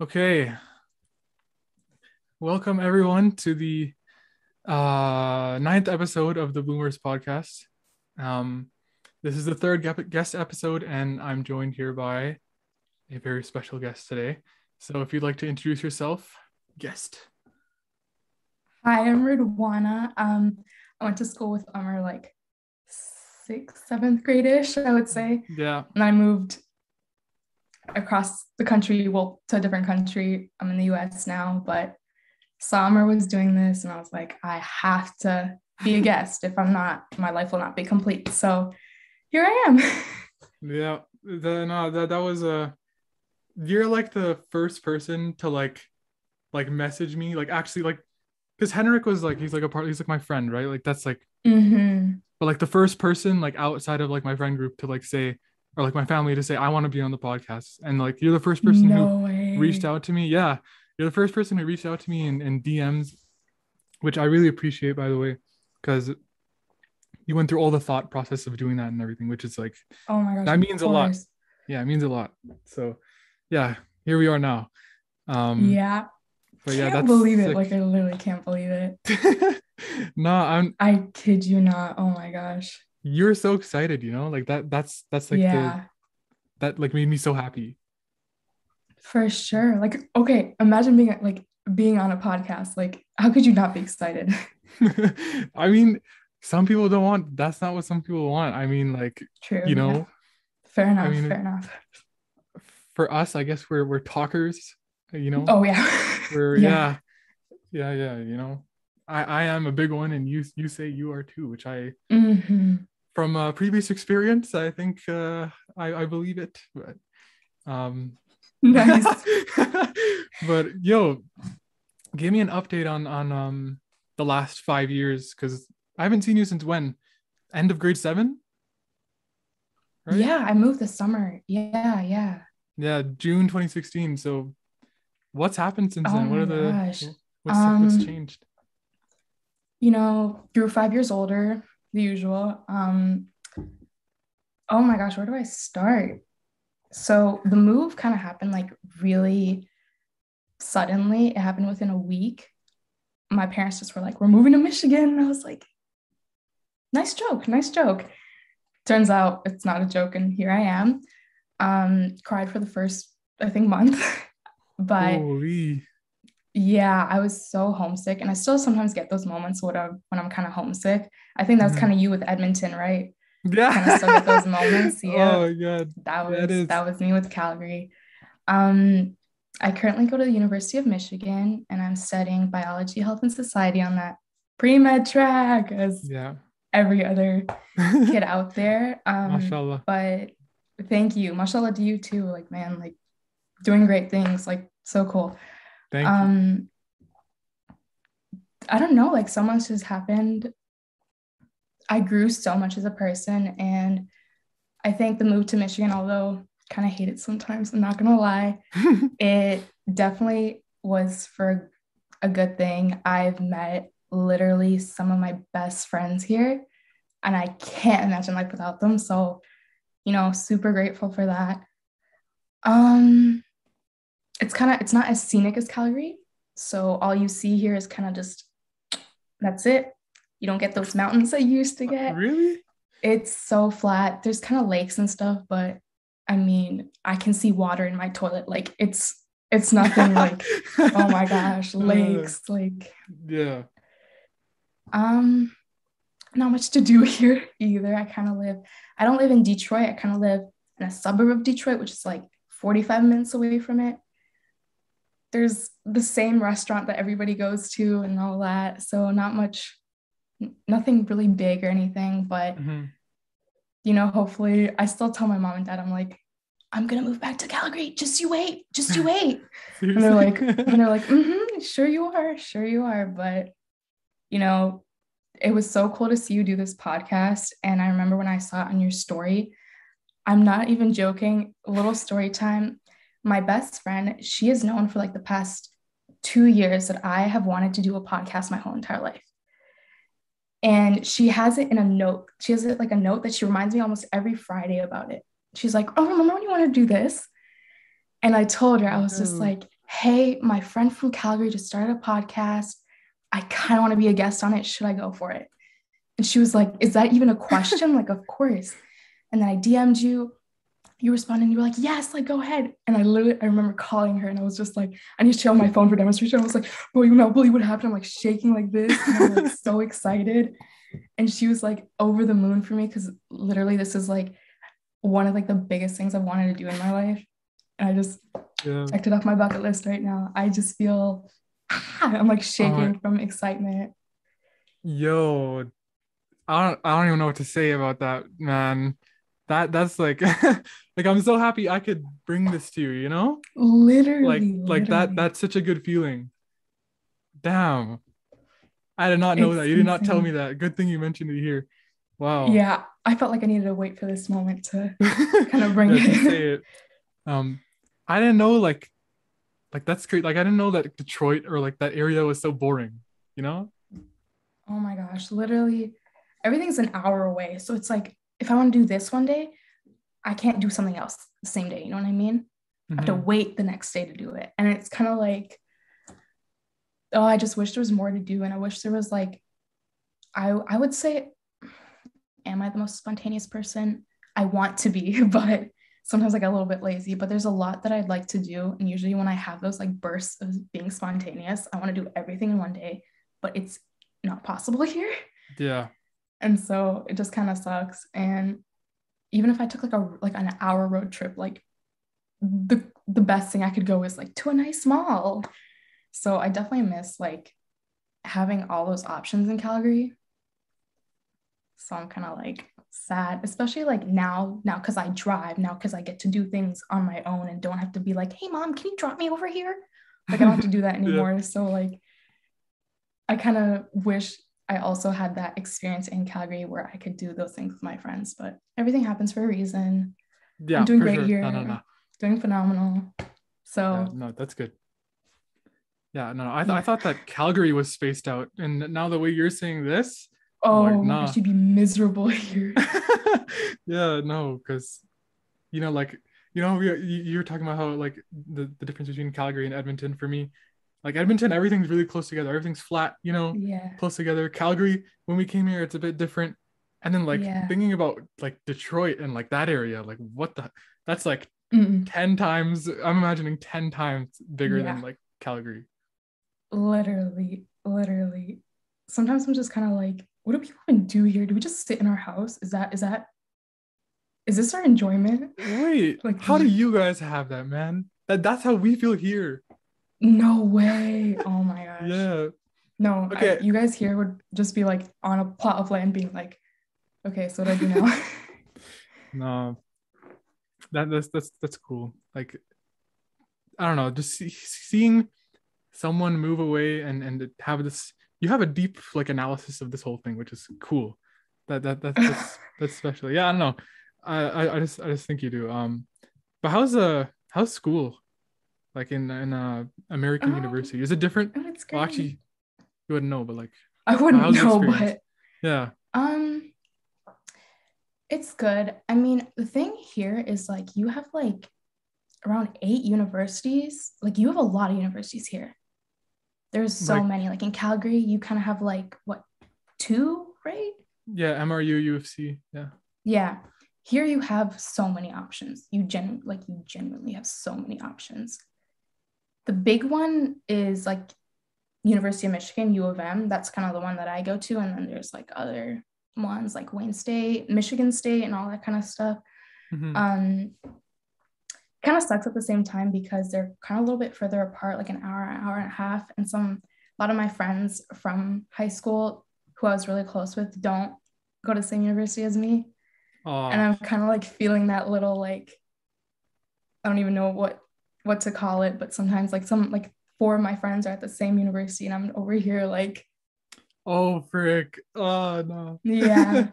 Okay. Welcome everyone to the uh ninth episode of the Bloomers podcast. Um this is the third guest episode and I'm joined here by a very special guest today. So if you'd like to introduce yourself, guest. Hi, I'm Ridwana. Um, I went to school with Umar like sixth, seventh grade-ish, I would say. Yeah. And I moved across the country, well, to a different country. I'm in the US now, but Summer was doing this, and I was like, I have to be a guest. If I'm not, my life will not be complete. So here I am. Yeah. The no, that that was a you're like the first person to like like message me, like actually like because Henrik was like he's like a part he's like my friend, right? Like that's like hmm but like the first person like outside of like my friend group to like say or like my family to say I want to be on the podcast. And like you're the first person who way. reached out to me. Yeah. You're the first person who reached out to me in, in DMs, which I really appreciate by the way, because you went through all the thought process of doing that and everything, which is like Oh my gosh. that means a lot. yeah, it means a lot. So yeah, here we are now. Um Yeah. but yeah, can't believe it. Like I literally can't believe it. no, I'm I kid you not. Oh my gosh. You're so excited, you know, like that that's that's like yeah. the that like made me so happy. For sure. Like, okay, imagine being like being on a podcast. Like, how could you not be excited? I mean, some people don't want that's not what some people want. I mean, like, True. you yeah. know, Fair enough. mean, fair enough. for us, I guess we're we're talkers, you know. Oh yeah. We're yeah. yeah, yeah, you know. I I am a big one and you you say you are too, which I hmm from a previous experience, I think uh I I believe it. But um Nice. but yo, give me an update on on um the last five years because I haven't seen you since when? End of grade seven? Right? Yeah, I moved this summer. Yeah, yeah. Yeah, June 2016. So what's happened since Oh then? What are the gosh. what's Um, what's changed? You know, grew five years older, the usual. Um, oh my gosh, where do I start? So the move kind of happened like really suddenly. It happened within a week. My parents just were like, "We're moving to Michigan," and I was like, "Nice joke, nice joke." Turns out it's not a joke, and here I am. Um, cried for the first, I think, month, but Holy. Yeah, I was so homesick, and I still sometimes get those moments when I'm when I'm kind of homesick. I think that's Mhm. kind of you with Edmonton, right? Yeah. Kinda still get those moments, yeah. Oh my god. That was That that was me with Calgary. Um, I currently go to the University of Michigan, and I'm studying biology, health, and society on that pre med track, as Yeah. every other kid out there. Um, Mashallah. but thank you, mashallah to you too. Like man, like doing great things, like so cool. Thank you. um i don't know like so much has happened. I grew so much as a person and i think the move to michigan although kind of hate it sometimes i'm not gonna lie it definitely was for a good thing. I've met literally some of my best friends here and i can't imagine life without them so you know super grateful for that. Um it's kind of it's not as scenic as calgary. So all you see here is kind of just that's it. You don't get those mountains i used to get. Really? it's so flat. There's kind of lakes and stuff but i mean i can see water in my toilet. Like it's it's nothing like oh my gosh lakes like Yeah. um not much to do here either. I kind of live i don't live in detroit. I kind of live in a suburb of detroit which is like 45 minutes away from it there's the same restaurant that everybody goes to and all that. So not much nothing really big or anything but Mhm. you know hopefully i still tell my mom and dad i'm like i'm gonna move back to calgary. Just you wait. Just you wait. And they're like and they're like mm-hmm, sure you are. Sure you are. But you know it was so cool to see you do this podcast. And i remember when i saw it on your story i'm not even joking a little story time my best friend she is known for like the past two years that i have wanted to do a podcast my whole entire life and she has it in a note she has it like a note that she reminds me almost every friday about it she's like oh remember when you want to do this and i told her i was just Oh. like Hey, my friend from Calgary just started a podcast. I kind of want to be a guest on it. Should I go for it? And she was like, Is that even a question? like, of course. And then I DM'd you. You responded and you were like, Yes, like go ahead. And I literally I remember calling her and I was just like, I need to show my phone for demonstration. I was like, Bro, you know, believe what happened. I'm like shaking like this. And I'm like so excited. And she was like over the moon for me because literally this is like one of like the biggest things I've wanted to do in my life. And I just yeah. checked it off my bucket list right now. I just feel ah, I'm like shaking from excitement. Yo, I don't I don't even know what to say about that, man. That that's like like I'm so happy I could bring this to you, you know? Literally. Like literally. like that that's such a good feeling. Damn. I did not know it's that. You did not tell me that. Good thing you mentioned it here. Wow. Yeah, I felt like I needed to wait for this moment to kind of bring yeah, it. say it. Um, I didn't know like, like that's great. Like I didn't know that Detroit or like that area was so boring. You know? Oh my gosh! Literally, everything's an hour away. So it's like if I want to do this one day, I can't do something else the same day. You know what I mean? Mm-hmm. I have to mm-hmm. wait the next day to do it, and it's kind of like, oh, I just wish there was more to do, and I wish there was like, I I would say am I the most spontaneous person? I want to be, but sometimes I get a little bit lazy. But there's a lot that I'd like to do. And usually when I have those like bursts of being spontaneous, I want to do everything in one day, but it's not possible here. Yeah. And so it just kind of sucks. And even if I took like a like an hour road trip, like the the best thing I could go is like to a nice mall. So I definitely miss like having all those options in Calgary so I'm kind of like sad, especially like now, now because I drive, now because I get to do things on my own and don't have to be like, hey mom, can you drop me over here? Like I don't have to do that anymore. yeah. So like I kind of wish I also had that experience in Calgary where I could do those things with my friends, but everything happens for a reason. Yeah, I'm doing great sure. here. No, no, no. Doing phenomenal. So yeah, no, that's good. Yeah, no, I, th- yeah. I thought that Calgary was spaced out, and now the way you're saying this, Oh, like, nah. she'd be miserable here. yeah, no, because you know, like you know, we, you, were talking about how like the, the difference between Calgary and Edmonton for me. Like Edmonton, everything's really close together. Everything's flat, you know, yeah, close together. Calgary, when we came here, it's a bit different. And then like yeah. thinking about like Detroit and like that area, like what the that's like Mm-mm. 10 times I'm imagining 10 times bigger yeah. than like Calgary. Literally, literally. Sometimes I'm just kind of like, what do people even do here? Do we just sit in our house? Is that is that is this our enjoyment? Wait, like how do you guys have that, man? That that's how we feel here. No way. Oh my gosh. yeah. No, okay. I, you guys here would just be like on a plot of land being like, okay, so what do I do now? no. That that's that's that's cool. Like I don't know, just see, seeing someone move away and and have this you have a deep like analysis of this whole thing, which is cool. That that, that that's that's special. Yeah, I don't know. I, I I just I just think you do. Um, but how's uh how's school, like in in uh American um, University? Is it different? Oh, it's great. Well, actually, you wouldn't know, but like I wouldn't know, but yeah. Um, it's good. I mean, the thing here is like you have like around eight universities. Like you have a lot of universities here. There's so like, many. Like in Calgary, you kind of have like what two, right? Yeah, MRU, U of C. Yeah. Yeah. Here you have so many options. You gen like you genuinely have so many options. The big one is like University of Michigan, U of M. That's kind of the one that I go to. And then there's like other ones like Wayne State, Michigan State, and all that kind of stuff. Mm-hmm. Um, kind of sucks at the same time because they're kind of a little bit further apart, like an hour, an hour and a half. And some, a lot of my friends from high school who I was really close with don't go to the same university as me. Aww. And I'm kind of like feeling that little like, I don't even know what what to call it, but sometimes like some like four of my friends are at the same university and I'm over here like Oh frick. Oh no. Yeah.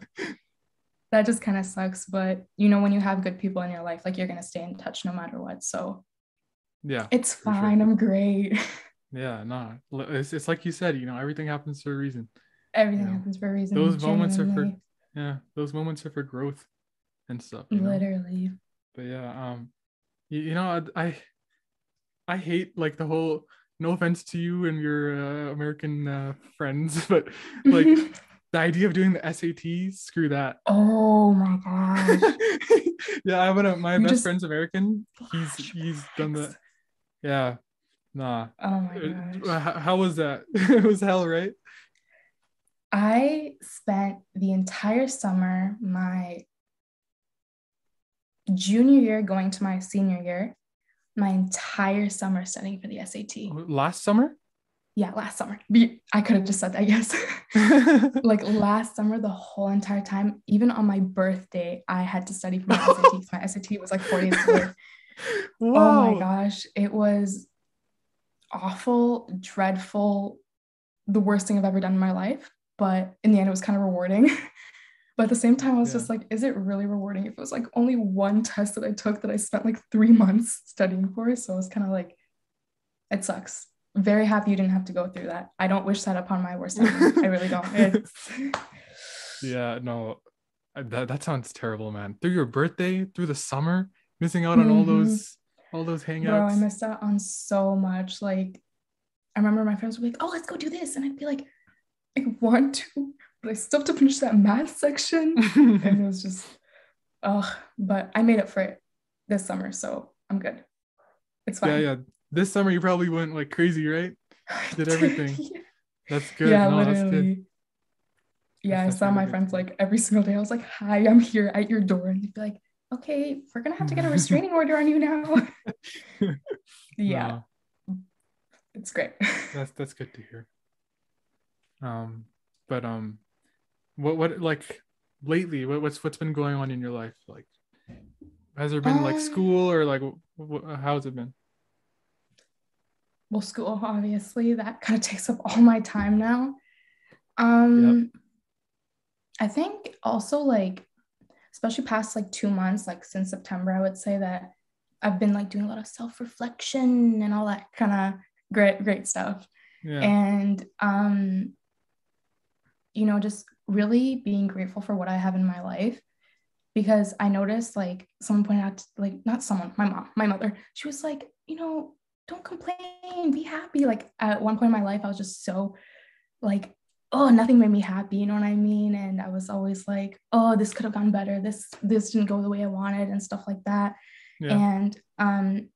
that just kind of sucks. But you know, when you have good people in your life, like you're gonna stay in touch no matter what. So yeah, it's fine. Sure. I'm great. Yeah, no, it's, it's like you said, you know, everything happens for a reason. Everything you know? happens for a reason. Those moments are for yeah, those moments are for growth and stuff. Literally. Know? But yeah, um, you, you know, I, I I hate like the whole. No offense to you and your uh, American uh, friends, but like the idea of doing the SATs, screw that. oh my gosh. yeah, I would. My You best just- friend's American. He's he's done the. Yeah, nah. Oh my Uh, gosh. How, how was that? it was hell, right? I spent the entire summer, my junior year going to my senior year, my entire summer studying for the SAT. Last summer. Yeah, last summer. I could have just said that, yes. like last summer, the whole entire time, even on my birthday, I had to study for my SAT. My SAT was like 40 days away. Oh my gosh, it was awful, dreadful, the worst thing I've ever done in my life. But in the end, it was kind of rewarding. but at the same time, I was Yeah. just like, is it really rewarding if it was like only one test that I took that I spent like three months studying for? So it was kind of like, it sucks. Very happy you didn't have to go through that. I don't wish that upon my worst enemy. I really don't. It's, Yeah, no, that that sounds terrible, man. Through your birthday, through the summer, missing out on all Mhm. those all those hangouts. Bro, I missed out on so much. Like, I remember my friends were like, "Oh, let's go do this," and I'd be like, "I want to, I still have to finish that math section." and it was just, ugh. But I made up for it this summer, so I'm good. It's yeah, fine. yeah. yeah. This summer you probably went like crazy, right? Did everything. That's good. yeah, no, that's good. literally. Yeah, That's I saw my good friends like every single day. I was like, "Hi, I'm here at your door," and they'd be like, "Okay, we're gonna have to get a restraining order on you now." yeah, No, it's great. that's that's good to hear. Um, but um, what what like lately? What, what's what's been going on in your life? Like, has there been like Um, school or like wh- how's it been? well school obviously that kind of takes up all my time now um i think also like especially past like two months like since september i would say that i've been like doing a lot of self-reflection and all that kind of great great stuff Yeah. and um you know just really being grateful for what i have in my life because i noticed like someone pointed out like not someone my mom my mother she was like you know don't complain be happy. Like at one point in my life i was just so like oh nothing made me happy you know what i mean? And i was always like oh this could have gone better. This this didn't go the way i wanted and stuff like that. Yeah. and um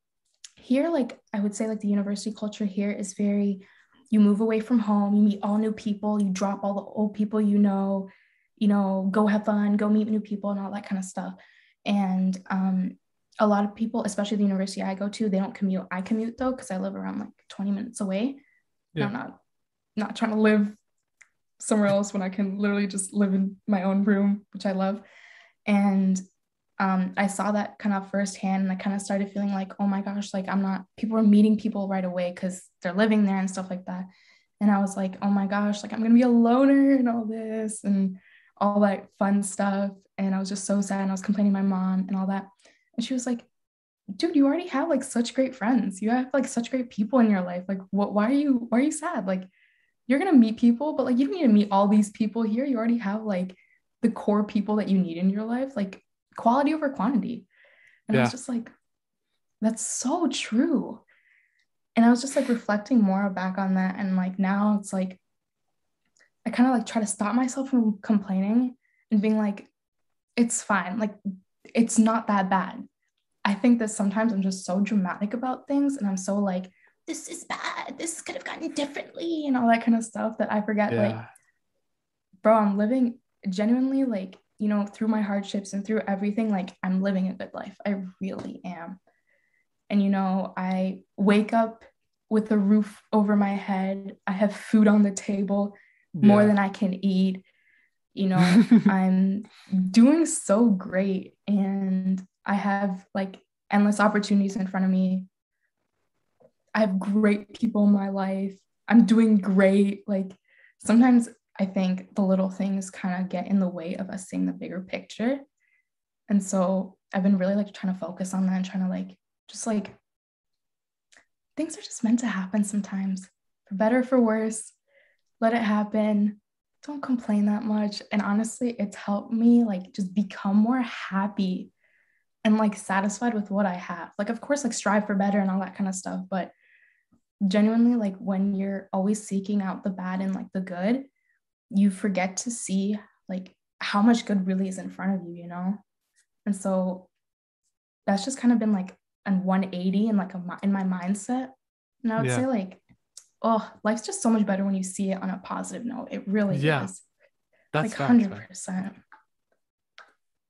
here like i would say like the university culture here is very you move away from home you meet all new people you drop all the old people you know you know go have fun go meet new people and all that kind of stuff. And um a lot of people especially the university i go to they don't commute. I commute though because i live around like 20 minutes away. And i'm not not trying to live somewhere else when i can literally just live in my own room which i love. And um, I saw that kind of firsthand and I kind of started feeling like, oh my gosh, like I'm not, people are meeting people right away because they're living there and stuff like that. And I was like, oh my gosh, like I'm going to be a loner and all this and all that fun stuff. And I was just so sad. And I was complaining to my mom and all that. And she was like, dude, you already have like such great friends. You have like such great people in your life. Like, what, why are you, why are you sad? Like, you're going to meet people, but like, you don't need to meet all these people here. You already have like the core people that you need in your life. Like, quality over quantity. And I was just like, that's so true. And I was just like reflecting more back on that. And like now it's like, I kind of like try to stop myself from complaining and being like, it's fine. Like, it's not that bad. I think that sometimes I'm just so dramatic about things and I'm so like, this is bad. This could have gotten differently and all that kind of stuff that I forget. Like, bro, I'm living genuinely like, you know, through my hardships and through everything, like I'm living a good life. I really am. And, you know, I wake up with a roof over my head. I have food on the table more than I can eat. You know, I'm doing so great and I have like endless opportunities in front of me. I have great people in my life. I'm doing great. Like sometimes I think the little things kind of get in the way of us seeing the bigger picture. And so I've been really like trying to focus on that and trying to like just like things are just meant to happen sometimes, for better or for worse. Let it happen. Don't complain that much. And honestly, it's helped me like just become more happy and like satisfied with what I have. Like, of course, like strive for better and all that kind of stuff. But genuinely, like when you're always seeking out the bad and like the good, you forget to see like how much good really is in front of you, you know? And so that's just kind of been like an 180 in like a in my mindset. And I would Yeah. say like, oh, life's just so much better when you see it on a positive note. It really Yeah. is. That's like hundred percent.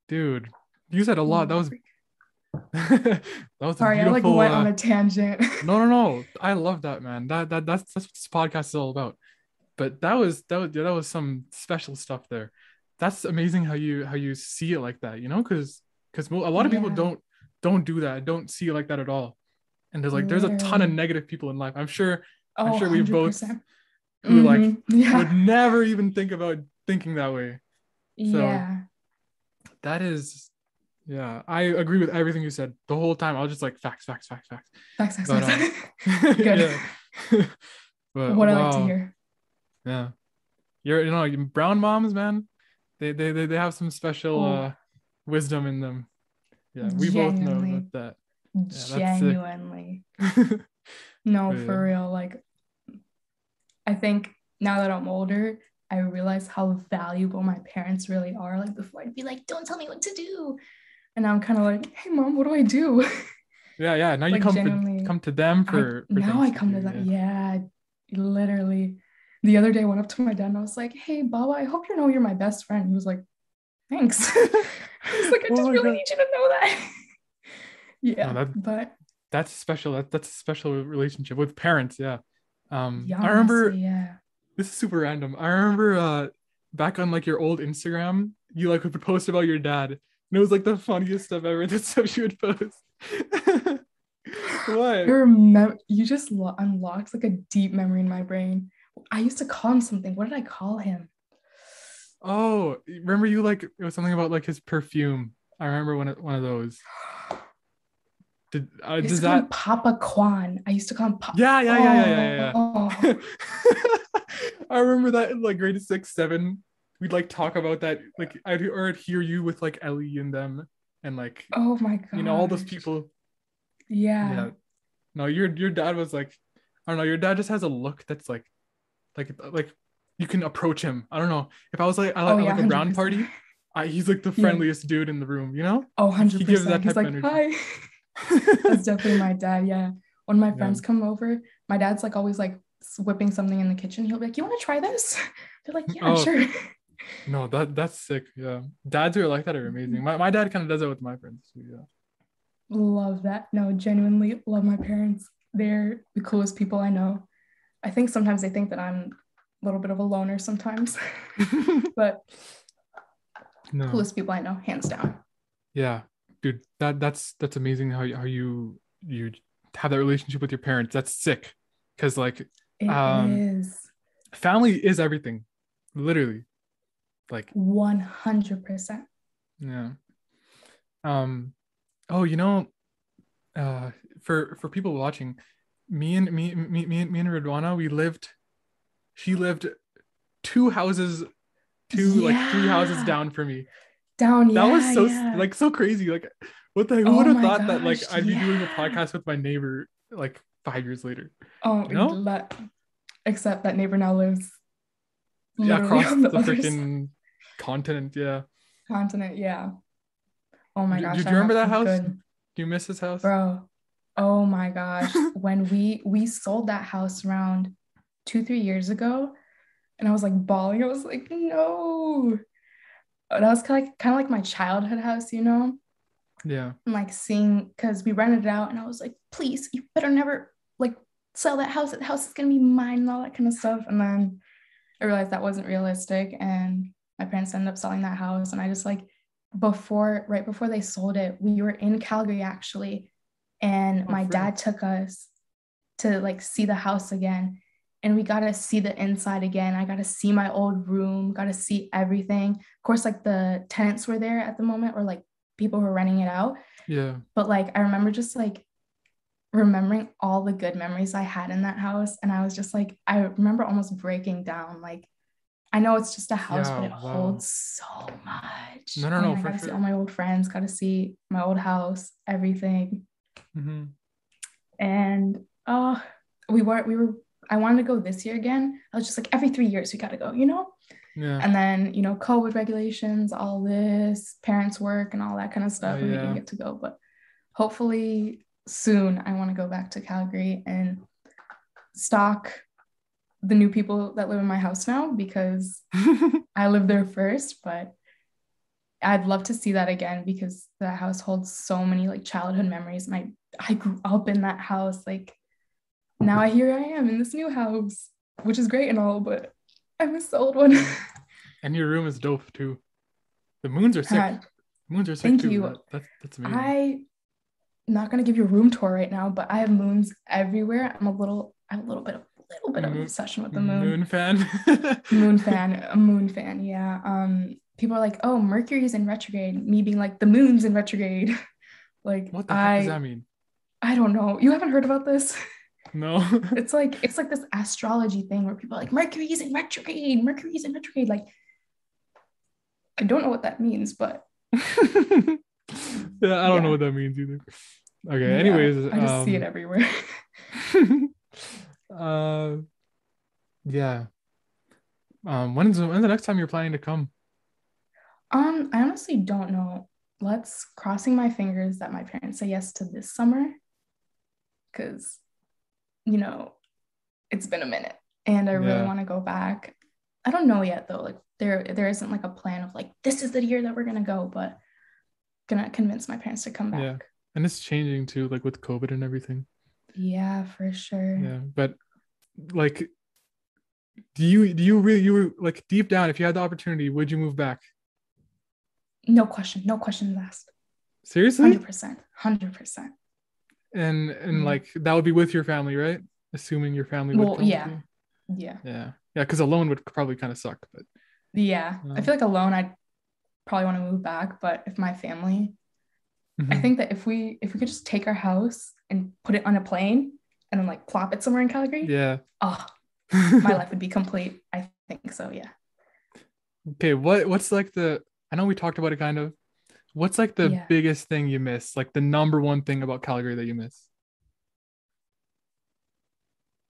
dude. You said a lot. That was that was sorry, I like went uh, on a tangent. no, no, no. I love that, man. That that that's that's what this podcast is all about. But that was that was that was some special stuff there. That's amazing how you how you see it like that. You know, because because a lot of people don't don't do that. Don't see it like that at all. And there's like there's a ton of negative people in life. I'm sure oh, sure we both 100%. who like Mhm. yeah. would never even think about thinking that way. so- yeah. That is, yeah, I agree with everything you said the whole time. I was just like facts, facts, facts, facts. Facts, facts, but, facts. Good. Good. but what I like to hear. Yeah, you're you know brown moms, man. They they they, they have some special Oh. uh wisdom in them. Yeah, we both know Genuinely. that's sick. Oh, Genuinely. No, Yeah. for real. Like, I think now that I'm older, I realize how valuable my parents really are. Like, before I'd be like, don't tell me what to do. And now I'm kind of like, hey, mom, what do I do? yeah, yeah. Now you come genuinely, for, come to them I- for, for now I come to do, them. Yeah. literally. The other day, I went up to my dad and I was like, hey, Baba, I hope you know you're my best friend. He was like, thanks. I was like, I Oh just my really God. need you to know that. yeah. that- but That's special. That, that's a special relationship with parents. Yeah. Um, yeah, I remember. yeah. this is super random. I remember uh back on like your old Instagram, you like would post about your dad. And it was like the funniest stuff ever. The stuff you would post. What? remember you just lo- unlocked like a deep memory in my brain. I used to call him something. What did I call him? Oh, remember you like it was something about like his perfume. I remember one of one of those. Did uh, does to call him that? Papa Kwan. I used to call him Papa. Yeah, yeah, yeah, yeah, yeah, yeah. Oh, I remember that in like grade six, seven. We'd like talk about that, like I'd or I'd hear you with like Ellie and them, and like oh my god. you know all those people Yeah. yeah no your your dad was like i don't know your dad just has a look that's like like uh, like you can approach him i don't know if i was like i like, Oh, yeah, like a round party I, he's like the Yeah. friendliest dude in the room you know Oh, 100%. He gives that He's type like, of hi. That's definitely my dad. Yeah. When my Yeah. friends come over, my dad's like always like whipping something in the kitchen. He'll be like, You want to try this? They're like, Yeah, Oh. sure. no that that's sick yeah dads who are like that are mm-hmm. amazing my, my dad kind of does it with my friends too, yeah Love that. No, genuinely love my parents. They're the coolest people I know. I think sometimes they think that I'm a little bit of a loner sometimes, but no. coolest people I know, hands down. yeah. Dude that that's that's amazing how, you- how you you have that relationship with your parents. That's sick. Because like It is. Um, family is everything. Literally. Like 100%. yeah. Um oh you know uh for for people watching me and me me me, me and Ridwana we lived she lived two houses two like three houses down from me Down, yeah that yeah, was so yeah. like so crazy like what the who Oh would have thought that like i'd be doing a podcast with my neighbor like five years later oh, you know? except that neighbor now lives yeah across the, the, freaking continent yeah continent. Yeah. Oh my gosh. did you remember that house? good- do you miss his house bro oh my gosh. When we we sold that house around two three years ago and i was like bawling. I was like no. And that was kind of like, kind of like my childhood house you know? Yeah. And like seeing because we rented it out and i was like please you better never like sell that house. That house is gonna be mine and all that kind of stuff. And then i realized that wasn't realistic and my parents ended up selling that house. And i just like before right before they sold it we were in calgary actually and Oh, my really? dad took us to like see the house again and we got to see the inside again i got to see my old room got to see everything of course like the tenants were there at the moment or like people were renting it out yeah but like I remember just like remembering all the good memories I had in that house. And I was just like, I remember almost breaking down. Like I know it's just a house, but it wow. holds so much. No, no, oh no, And I got to see all my old friends, got to see my old house, everything. Hmm And uh we were we were I wanted to go this year again. I was just like every three years we gotta go, you know? Yeah. And then, you know, COVID regulations, all this, parents' work and all that kind of stuff, Oh, and we yeah. didn't get to go. But hopefully soon I want to go back to Calgary and stock the new people that live in my house now because I lived there first, but I'd love to see that again because that house holds so many like childhood memories. My I grew up in that house. Like now I here I am in this new house, which is great and all, but I miss the old one. and your room is dope too. The moons are sick. Uh, moons are sick thank too. you. That- that's that's amazing. I not gonna give you a room tour right now, but I have moons everywhere. I'm a little I have a little bit of a little bit of Moon- obsession with the moon. moon fan. moon fan, a moon fan, yeah. Um, people are like, oh, Mercury's in retrograde. Me being like, the moon's in retrograde. like, What the heck I, does that mean? I don't know. You haven't heard about this? No. It's like it's like this astrology thing where people are like, Mercury's in retrograde. Mercury's in retrograde. Like, I don't know what that means, but yeah, I don't know what that means either. Okay. yeah, Anyways, I just see it um, everywhere. uh, yeah. Um, when's when's the next time you're planning to come? Um, I honestly don't know. Let's crossing my fingers that my parents say yes to this summer, because, you know, it's been a minute, and I really Yeah. want to go back. I don't know yet though. Like there, there isn't like a plan of like this is the year that we're gonna go, but gonna convince my parents to come back. Yeah. And it's changing too, like with COVID and everything. Yeah, for sure. Yeah, but like, do you do you really you were like deep down, if you had the opportunity, would you move back? No question. No questions asked. Seriously? Hundred percent. Hundred percent. And and Mhm. like that would be with your family, right? Assuming your family would Well, come yeah. Yeah. Yeah. Yeah, because alone would probably kind of suck, but Yeah. I feel like alone, I'd probably want to move back. But if my family, I Mhm. think that if we if we could just take our house and put it on a plane and then like plop it somewhere in Calgary, yeah. oh, my life would be complete. I think so. Yeah. Okay, what what's like the I know we talked about it kind of. What's like the Yeah. biggest thing you miss? Like the number one thing about Calgary that you miss?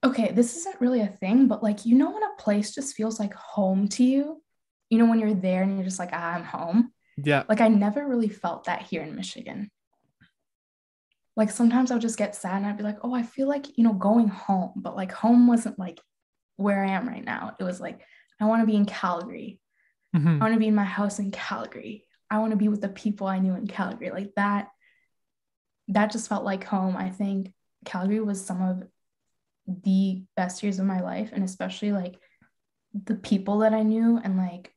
Okay, this isn't really a thing, but like you know when a place just feels like home to you, you know when you're there and you're just like, ah, I'm home. Yeah. Like I never really felt that here in Michigan. Like sometimes I'll just get sad and I'd be like, oh, I feel like, you know, going home, but like home wasn't like where I am right now. It was like, I want to be in Calgary. Mhm. I want to be in my house in Calgary. I want to be with the people I knew in Calgary. Like that, that just felt like home. I think Calgary was some of the best years of my life, and especially like the people that I knew, and like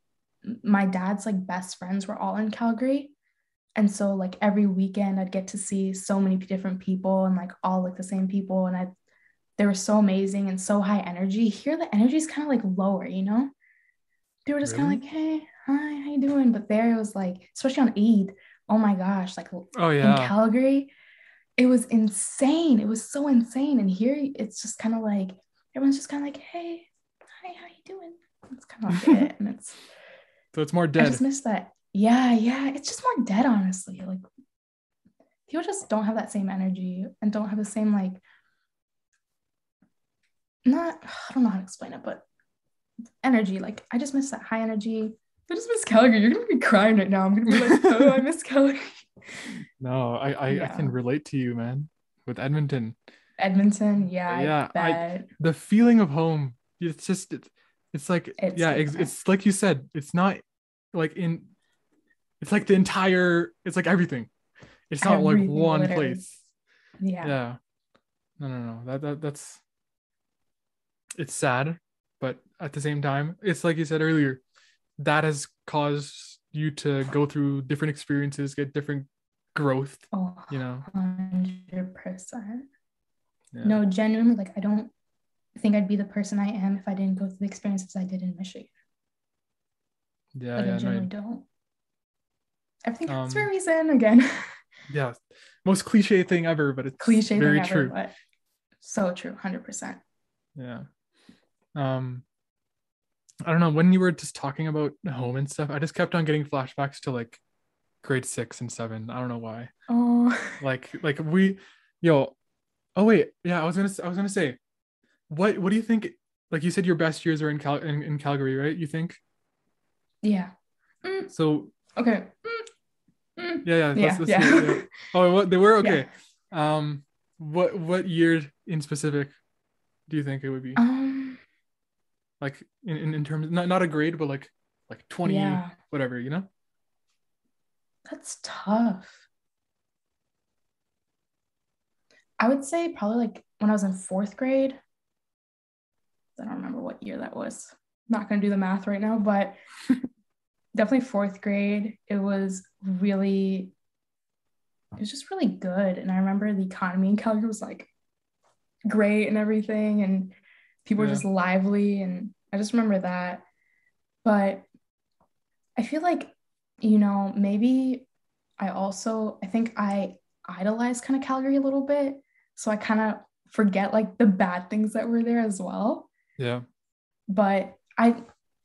my dad's like best friends were all in Calgary. And so like every weekend I'd get to see so many different people and like all like the same people. And I they were so amazing and so high energy. Here the energy is kind of like lower, you know? They were just kind of like, hey, hi, how you doing? But there it was like, especially on Eid, oh my gosh, like Oh yeah, in. Calgary, it was insane. It was so insane. And here it's just kind of like everyone's just kind of like, hey, hi, how you doing? That's kind of like it. And it's So it's more dead. I just miss that. Yeah, yeah. It's just more dead, honestly. Like people just don't have that same energy and don't have the same like not I don't know how to explain it, but energy. Like I just miss that high energy. I just miss Calgary. You're gonna be crying right now. I'm gonna be like, oh, I miss Calgary. No, I I, I can relate to you, man. With Edmonton, Edmonton, yeah, Yeah, I I- the feeling of home. It's just it's, it's like It's yeah, it's, it's like you said. It's not like in. It's like the entire. It's like everything. It's not like one literally. place. yeah. yeah no no no that, that that's it's sad at the same time it's like you said earlier that has caused you to go through different experiences get different growth Oh, you know 100%. yeah. No, genuinely, like I don't think I'd be the person I am if I didn't go through the experiences I did in Michigan. yeah Like yeah I no, don't. Everything happens for Um, a reason again. yeah most cliche thing ever but it's Cliche very true ever, but so true, 100%. yeah um I don't know when you were just talking about home and stuff. I just kept on getting flashbacks to like grade six and seven. I don't know why. Oh, Like like we, yo, oh wait, yeah. I was gonna I was gonna say, what what do you think? Like you said, your best years are in Cal in, in Calgary, right? You think yeah. Mm, so? okay. Mm, mm. Yeah, yeah. Yeah, let's- yeah. hear yeah. Oh, what they were Yeah. okay. Um, what what year in specific do you think it would be? Um, like in, in, in terms not not a grade, but like like twenty yeah, whatever, you know? that's tough. I would say probably like when I was in fourth grade. I don't remember what year that was. Not gonna do the math right now, but definitely fourth grade. It was really, it was just really good. And I remember the economy in Calgary was like great and everything, and people were just lively. And I just remember that. But I feel like, you know, maybe I also, I think I idolize kind of Calgary a little bit. So I kind of forget like the bad things that were there as well Yeah. but I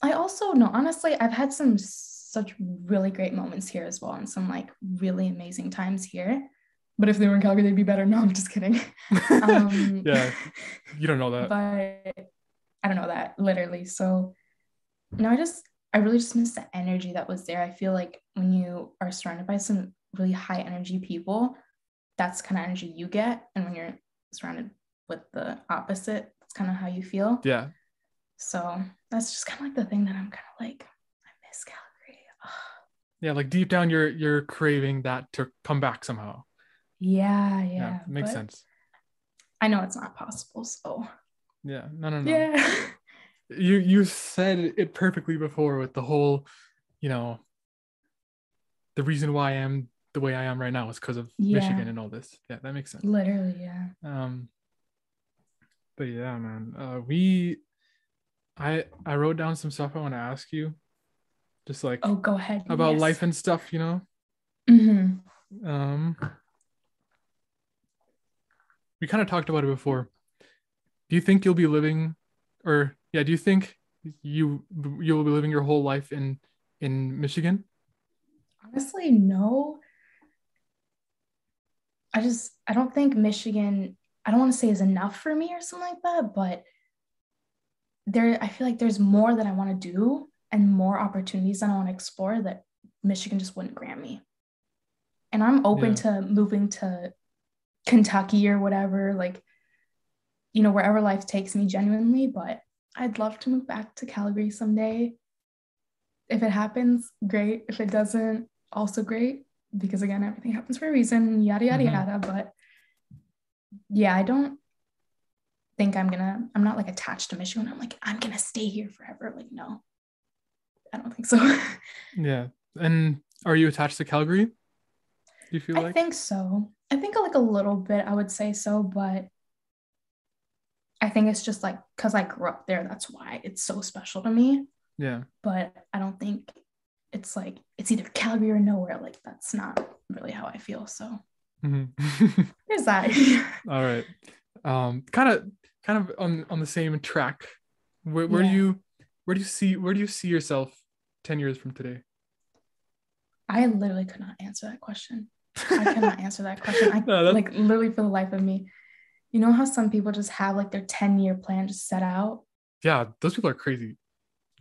I also know honestly I've had some such really great moments here as well and some like really amazing times here. But if they were in Calgary, they'd be better. No, I'm just kidding. Um, yeah, you don't know that. but I don't know that literally. So no, I just I really just miss the energy that was there. I feel like when you are surrounded by some really high energy people, that's kind of energy you get, and when you're surrounded with the opposite, that's kind of how you feel. yeah. So that's just kind of like the thing that I'm kind of like, I miss Calgary. Ugh. Yeah, like deep down you're you're craving that to come back somehow. Yeah, yeah. makes sense. I know it's not possible. So Yeah. No, no, no. yeah. You you said it perfectly before with the whole, you know, the reason why I am the way I am right now is because of Yeah. Michigan and all this. Yeah, that makes sense. Literally, yeah. Um, but yeah, man. Uh, we, I I wrote down some stuff I want to ask you, just like Oh, go ahead. about yes. life and stuff, you know. Mhm. Um, we kind of talked about it before. Do you think you'll be living, or yeah, do you think you you'll be living your whole life in in Michigan? Honestly, no. I just I don't think Michigan, I don't want to say is enough for me or something like that, but there I feel like there's more that I want to do and more opportunities that I want to explore that Michigan just wouldn't grant me. And I'm open to moving to Kentucky or whatever, like you know, wherever life takes me genuinely, but I'd love to move back to Calgary someday. If it happens, great. If it doesn't, also great because again everything happens for a reason yada yada Mhm. yada but yeah i don't think i'm gonna i'm not like attached to michigan i'm like i'm gonna stay here forever like no i don't think so Yeah. And are you attached to Calgary? Do you feel i like? I think so i think like a little bit i would say so but i think it's just like because i grew up there that's why it's so special to me Yeah. but i don't think it's like it's either calgary or nowhere like that's not really how i feel so Mhm. there's that All right. Um, kind of, kind of on on the same track. Where where do you where do you see where do you see yourself ten years from today? I literally could not answer that question. I cannot answer that question. I No, like literally for the life of me. You know how some people just have like their 10 year plan just set out? Yeah, those people are crazy.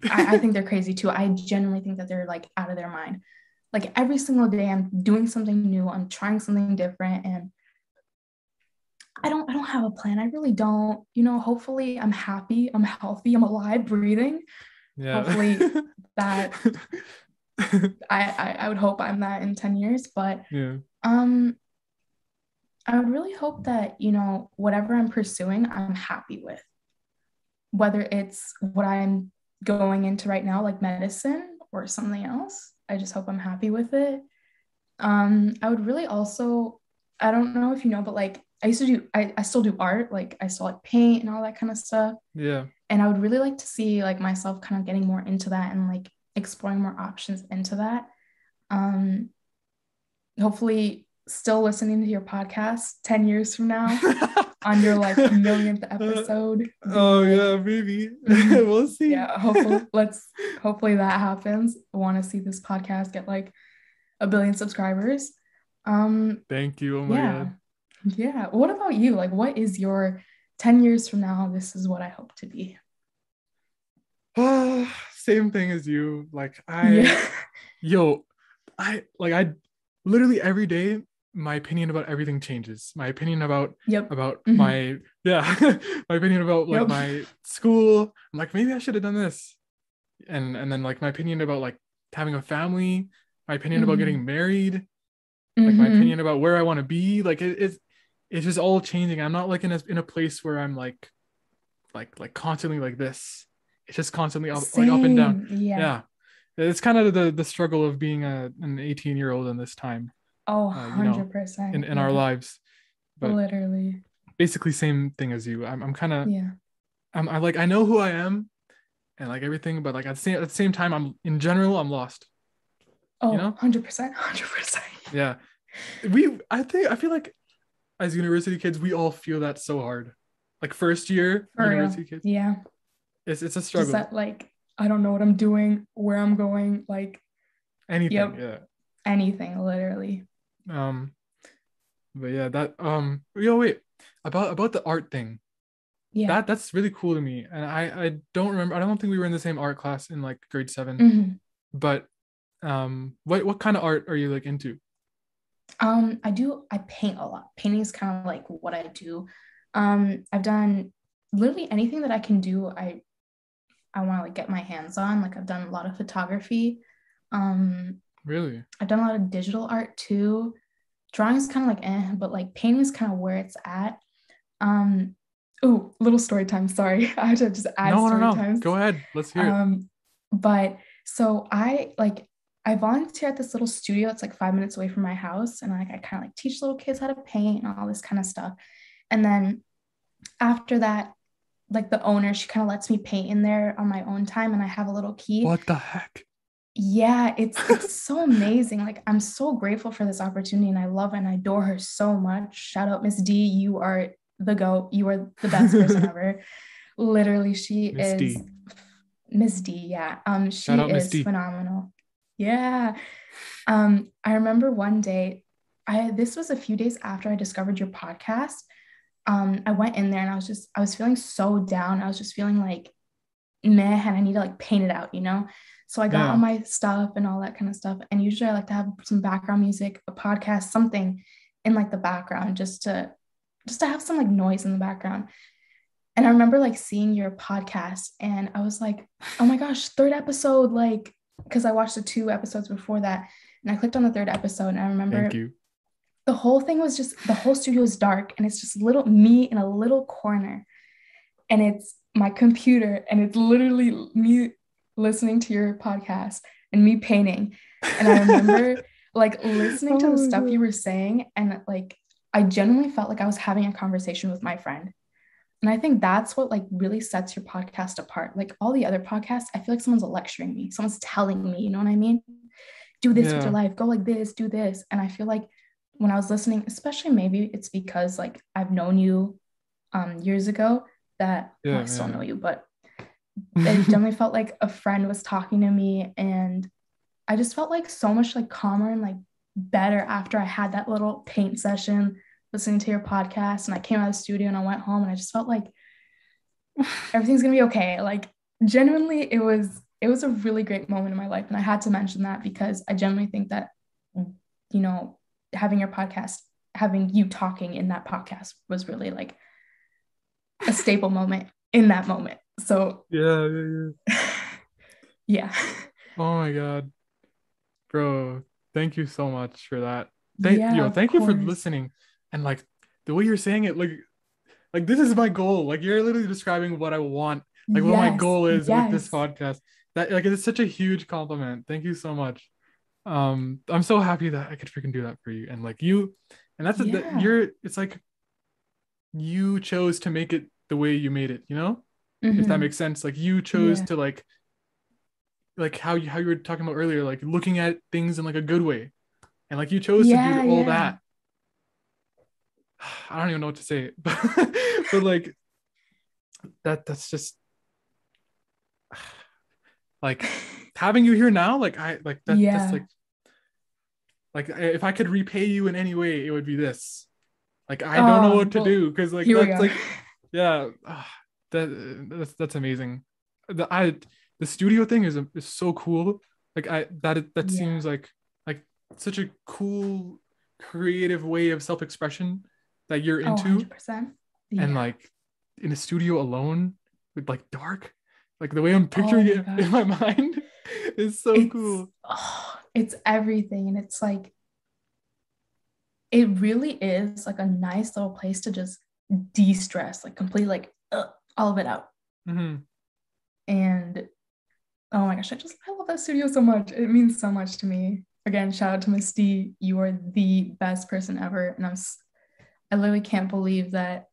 I, I think they're crazy too. I genuinely think that they're like out of their mind. Like every single day I'm doing something new, I'm trying something different and I don't I don't have a plan. I really don't. You know, hopefully I'm happy, I'm healthy, I'm alive, breathing. Yeah. Hopefully that- I, I I would hope I'm that in 10 years, but yeah. Um, I would really hope that, you know, whatever I'm pursuing, I'm happy with. Whether it's what I'm going into right now, like medicine or something else, I just hope I'm happy with it. Um, I would really also, I don't know if you know, but like I used to do, I, I still do art, like I still like paint and all that kind of stuff. Yeah. And I would really like to see like myself kind of getting more into that and like exploring more options into that. Um, hopefully still listening to your podcast 10 years from now on your like millionth episode. oh yeah, maybe. Mhm. we'll see. Yeah, hopefully let's hopefully that happens. I want to see this podcast get like a billion subscribers. Um Thank you. Oh my yeah. god. Yeah. What about you? Like what is your 10 years from now? This is what I hope to be. Same thing as you. Like I yeah. yo, I like I literally every day my opinion about everything changes. My opinion about Yep. about Mhm. my yeah, my opinion about like Yep. my school. I'm like maybe I should have done this. And and then like my opinion about like having a family, my opinion about Mhm. getting married, like my Mhm. opinion about where I want to be. Like it, it's it's just all changing. I'm not like in a in a place where I'm like like like constantly like this. It's just constantly up, like up and down. Yeah. Yeah. It's kind of the the struggle of being a an 18 year old in this time Oh, Uh, you know, 100%. in, in our lives. But Literally. basically same thing as you. I'm I'm kind of Yeah. I'm I like I know who I am and like everything, but like at the same at the same time, I'm in general, I'm lost. Oh, know? 100%. 100%. Yeah. We I think I feel like as university kids, we all feel that so hard. Like first year For real. university kids. Yeah. It's it's a struggle. Just that, like, I don't know what I'm doing, where I'm going, like Anything. Yep. Yeah. anything, literally. Um but yeah, that um yo wait. About about the art thing. Yeah. That that's really cool to me. And I I don't remember I don't think we were in the same art class in like grade 7. Mhm. But um what what kind of art are you like into? Um, I do, I paint a lot. Painting is kind of like what I do. Um, I've done literally anything that I can do, I I want to like get my hands on. Like I've done a lot of photography. Um, Really? I've done a lot of digital art too. Drawing is kind of like eh, but like painting is kind of where it's at. Um, oh, little story time. Sorry, I have to just add no, no, story no. times. Go ahead. Let's hear it. Um, but so I like I volunteer at this little studio. It's like five minutes away from my house, and like I kind of like teach little kids how to paint and all this kind of stuff. And then after that, like the owner, she kind of lets me paint in there on my own time, and I have a little key. What the heck? Yeah, it's it's so amazing. Like I'm so grateful for this opportunity, and I love and I adore her so much. Shout out Miss D, you are the goat. You are the best person ever. Literally, she Miss is D. Miss D. Yeah, um, she out is phenomenal. Yeah, um, I remember one day. I this was a few days after I discovered your podcast. Um, I went in there and I was just I was feeling so down. I was just feeling like meh, and I need to like paint it out, you know. So I got Yeah. all my stuff and all that kind of stuff. And usually I like to have some background music, a podcast, something in like the background just to just to have some like noise in the background. And I remember like seeing your podcast and I was like, oh my gosh, third episode, like, because I watched the two episodes before that. And I clicked on the third episode and I remember Thank you. The whole thing was just the whole studio is dark and it's just little me in a little corner. And it's my computer and it's literally me listening to your podcast and me painting. And i remember like listening to Oh the stuff God. you were saying and like i genuinely felt like i was having a conversation with my friend. And i think that's what like really sets your podcast apart. Like all the other podcasts i feel like someone's lecturing me someone's telling me you know what i mean? Do this with your life go like this do this. And i feel like when I was listening, especially maybe it's because like I've known you um years ago that well, I still yeah. know you, but it definitely felt like a friend was talking to me and I just felt like so much like calmer and like better after I had that little paint session listening to your podcast and I came out of the studio and I went home and I just felt like everything's gonna be okay. Like genuinely it was it was a really great moment in my life and I had to mention that because I genuinely think that you know having your podcast having you talking in that podcast was really like a staple moment in that moment. So yeah, yeah, yeah. yeah. Oh my god. Bro, thank you so much for that. Thank Yeah, yo, of thank you for listening. And like the way you're saying it, like like this is my goal. Like you're literally describing what I want, like what my goal is with this podcast. That like it's such a huge compliment. Thank you so much. Um, I'm so happy that I could freaking do that for you. And like you, and that's that you're it's like you chose to make it the way you made it, you know? if that Mhm. makes sense like you chose Yeah. to like like how you how you were talking about earlier like looking at things in like a good way and like you chose Yeah, to do all yeah. that I don't even know what to say, but, but like that that's just like having you here now like I like that Yeah. that's like like if I could repay you in any way it would be this. Like I don't know Oh, what to well, do because like that's like yeah ah, that that's that's amazing. The I the studio thing is is so cool. Like I that that Yeah. seems like like such a cool creative way of self-expression that you're Oh, into 100%. and like in a studio alone with like dark like the way i'm picturing Oh it in my mind is so it's, cool oh, it's everything. And it's like, it really is like a nice little place to just de stress, like completely, like uh, all of it out. Mhm. And oh my gosh, I just, I love that studio so much. It means so much to me. Again, shout out to Miss D. You are the best person ever. And I'm, I literally can't believe that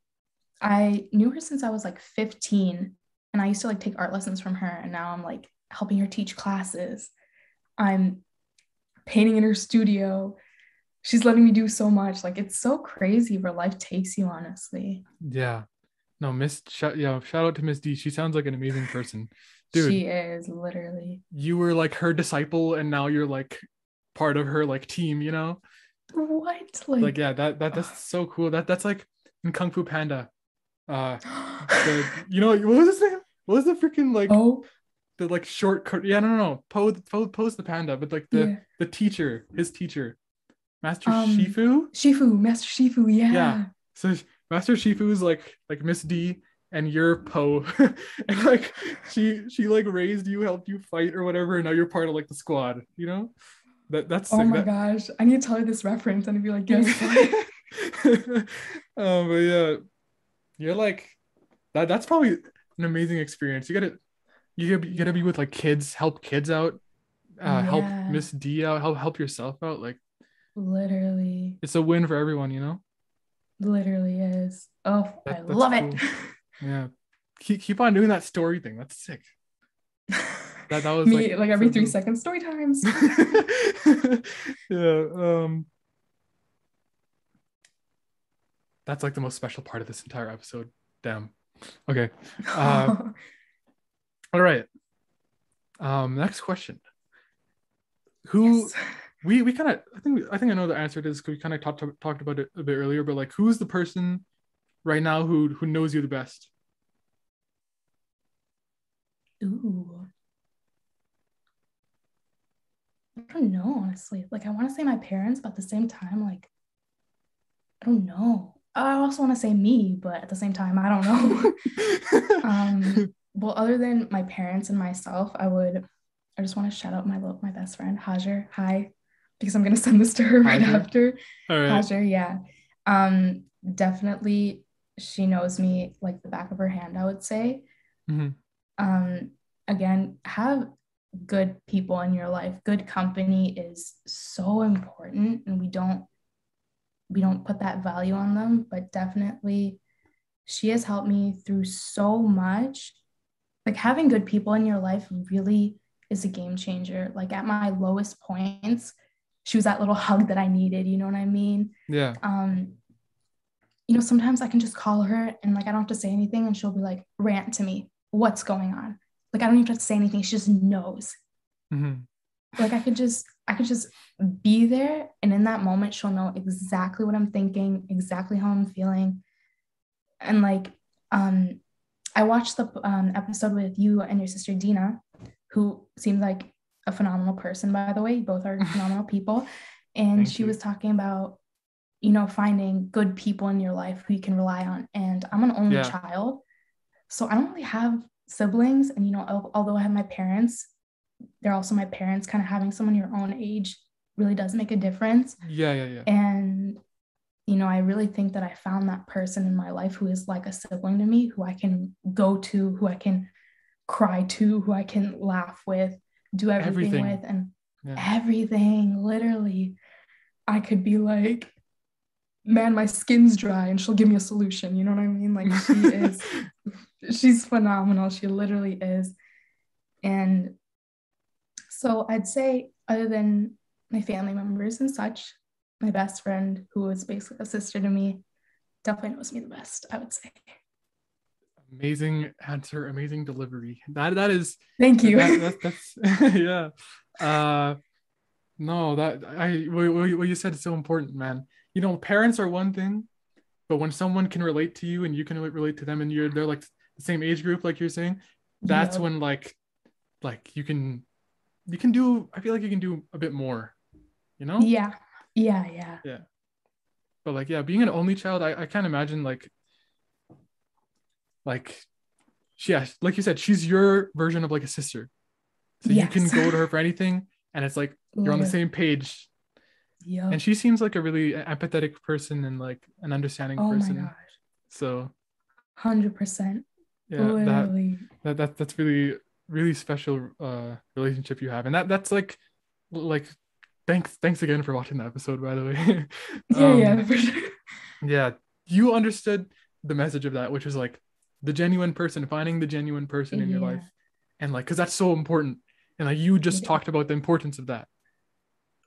I knew her since I was like 15 and I used to like take art lessons from her. And now I'm like helping her teach classes. I'm painting in her studio. She's letting me do so much. Like it's so crazy where life takes you, honestly. yeah no miss shout yeah shout out to miss d she sounds like an amazing person dude She is literally. you were like her disciple and now you're like part of her like team you know What? Like, like yeah that that that's so cool that that's like in kung fu panda uh the, you know what was his name what was the freaking like oh, the like short cut yeah no no no pose, pose the panda but like the yeah. the teacher his teacher master Um, shifu Shifu, Master Shifu, yeah. Yeah. so master shifu's like like miss d and you're Po and like she she like raised you helped you fight or whatever and now you're part of like the squad you know that that's Oh sick. my That- gosh. I need to tell her this reference and be like, yes. um but yeah you're like that that's probably an amazing experience you gotta you gotta, be- be with like kids help kids out uh help miss d out help help yourself out like literally, it's a win for everyone you know? Literally is. Oh, That- I love cool. yeah. Keep, keep on doing that story thing. That's sick. That, that was Me, like, like, every three cool. seconds, story times. yeah um that's like the most special part of this entire episode. Damn. Okay. Uh, all right um next question who Yes. we we kind of i think we, i think i know the answer to this because we kind of talked talked about it a bit earlier but like who's the person right now who who knows you the best Ooh. I don't know, honestly. Like, I want to say my parents, but at the same time, like, I don't know. I also want to say me, but at the same time, I don't know. um, well, other than my parents and myself, I would, I just want to shout out my my best friend Hajar. Hi, because I'm gonna send this to her right Hajar? after. all right Hajar, yeah. Um, definitely, she knows me like the back of her hand. I would say. Mhm. Um, again, have good people in your life. Good company is so important, and we don't we don't put that value on them. But definitely, she has helped me through so much. Like having good people in your life really is a game changer. Like at my lowest points, she was that little hug that I needed. You know what I mean? yeah um you know sometimes i can just call her and like i don't have to say anything and she'll be like rant to me what's going on like i don't even have to say anything she just knows Mhm. like i could just i could just be there and in that moment she'll know exactly what i'm thinking exactly how i'm feeling and like um i watched the um, episode with you and your sister dina who seems like a phenomenal person by the way. Both are phenomenal people. And Thank she you. was talking about you know finding good people in your life who you can rely on. And i'm an only Yeah. child so i don't really have siblings. And you know although i have my parents they're also my parents. Kind of having someone your own age really does make a difference. Yeah yeah yeah. And you know i really think that i found that person in my life who is like a sibling to me who i can go to who i can cry to who i can laugh with do everything, Everything. with and yeah. everything. Literally i could be like man my skin's dry and she'll give me a solution you know what i mean? Like she is she's phenomenal. She literally is. And so i'd say other than my family members and such my best friend who was basically a sister to me definitely knows me the best, I would say. Amazing answer, amazing delivery. That that is Thank you. that, that's, that's yeah. Uh no, that I what, you said is so important, man. You know, parents are one thing, but when someone can relate to you and you can relate to them and you're they're like the same age group, like you're saying, that's Yep. when like like you can you can do I feel like you can do a bit more, you know? yeah. Yeah, yeah. Yeah. But like yeah, being an only child, I, I can't imagine like like yeah, like you said, she's your version of like a sister. So you can go to her for anything and it's like you're on the same page. Yeah. And she seems like a really empathetic person and like an understanding person. oh my gosh. So Hundred percent. yeah, that, that that that's really really special uh relationship you have. And that that's like like thanks thanks again for watching the episode by the way. Yeah, Um, yeah, for sure. yeah you understood the message of that which is like the genuine person finding the genuine person in your life and like because that's so important and like you just It- talked about the importance of that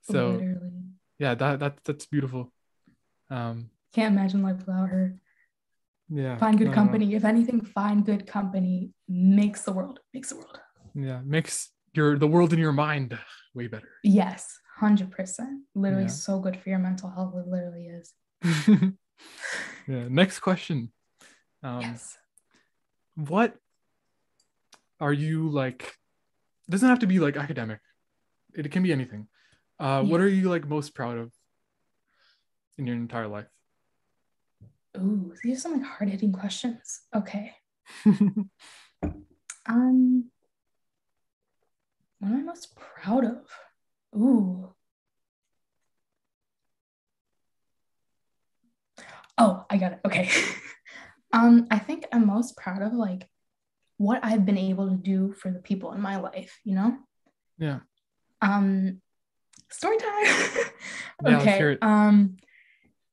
so Literally. yeah that that that's beautiful um Can't imagine life without her. yeah Find good company. If anything, find good company makes the world. Makes the world. yeah makes your the world in your mind way better Yes, hundred percent. Literally Yeah. so good for your mental health. It literally is. yeah next question um yes. what are you like doesn't have to be like academic it can be anything uh what are you like most proud of in your entire life Ooh, these are some like hard hitting questions. Okay. Um, what am I most proud of? Ooh. Oh, I got it. Okay. um, I think I'm most proud of like what I've been able to do for the people in my life, you know? yeah Um, story time. Yeah, okay. it. Um,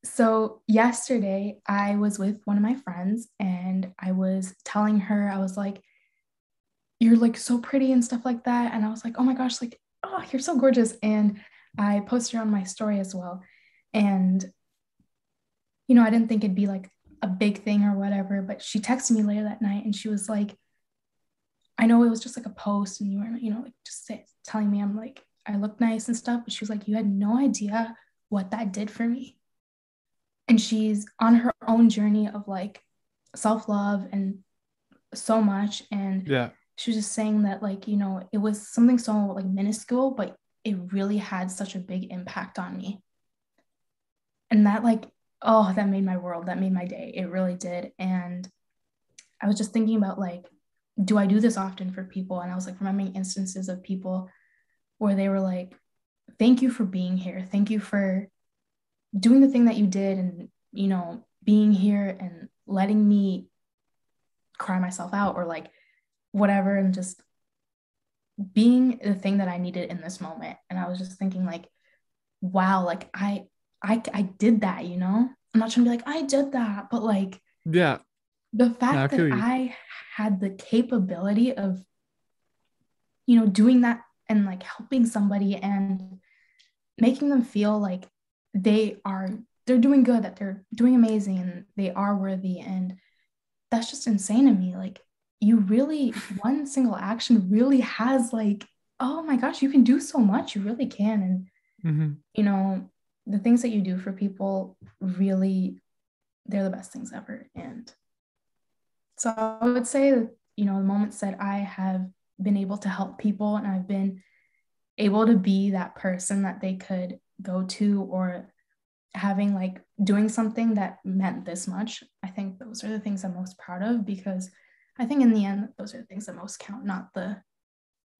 so yesterday I was with one of my friends and I was telling her, I was like, you're like so pretty and stuff like that. And I was like, oh my gosh, like, oh, you're so gorgeous. And I posted on my story as well. And, you know, I didn't think it'd be like a big thing or whatever, but she texted me later that night and she was like, I know it was just like a post and you were, you know, like just say, telling me I'm like, I look nice and stuff. But she was like, you had no idea what that did for me. And she's on her own journey of like self love and so much. And yeah she was just saying that, like, you know, it was something so like minuscule, but it really had such a big impact on me. And that, like, oh, that made my world, that made my day. It really did. And I was just thinking about, like, do I do this often for people? And I was like remembering instances of people where they were like, thank you for being here. Thank you for doing the thing that you did and, you know, being here and letting me cry myself out or like whatever and just being the thing that I needed in this moment. And I was just thinking like, wow, like I I I did that, you know? I'm not trying to be like, I did that, but like yeah the fact that. I had the capability of, you know, doing that and like helping somebody and making them feel like they are they're doing good, that they're doing amazing and they are worthy. And that's just insane to me. Like you really one single action really has like, oh my gosh, you can do so much. You really can. And Mhm. you know, the things that you do for people really they're the best things ever. And so I would say that, you know, the moments that I have been able to help people and I've been able to be that person that they could go to or having like doing something that meant this much, I think those are the things I'm most proud of because I think in the end those are the things that most count, not the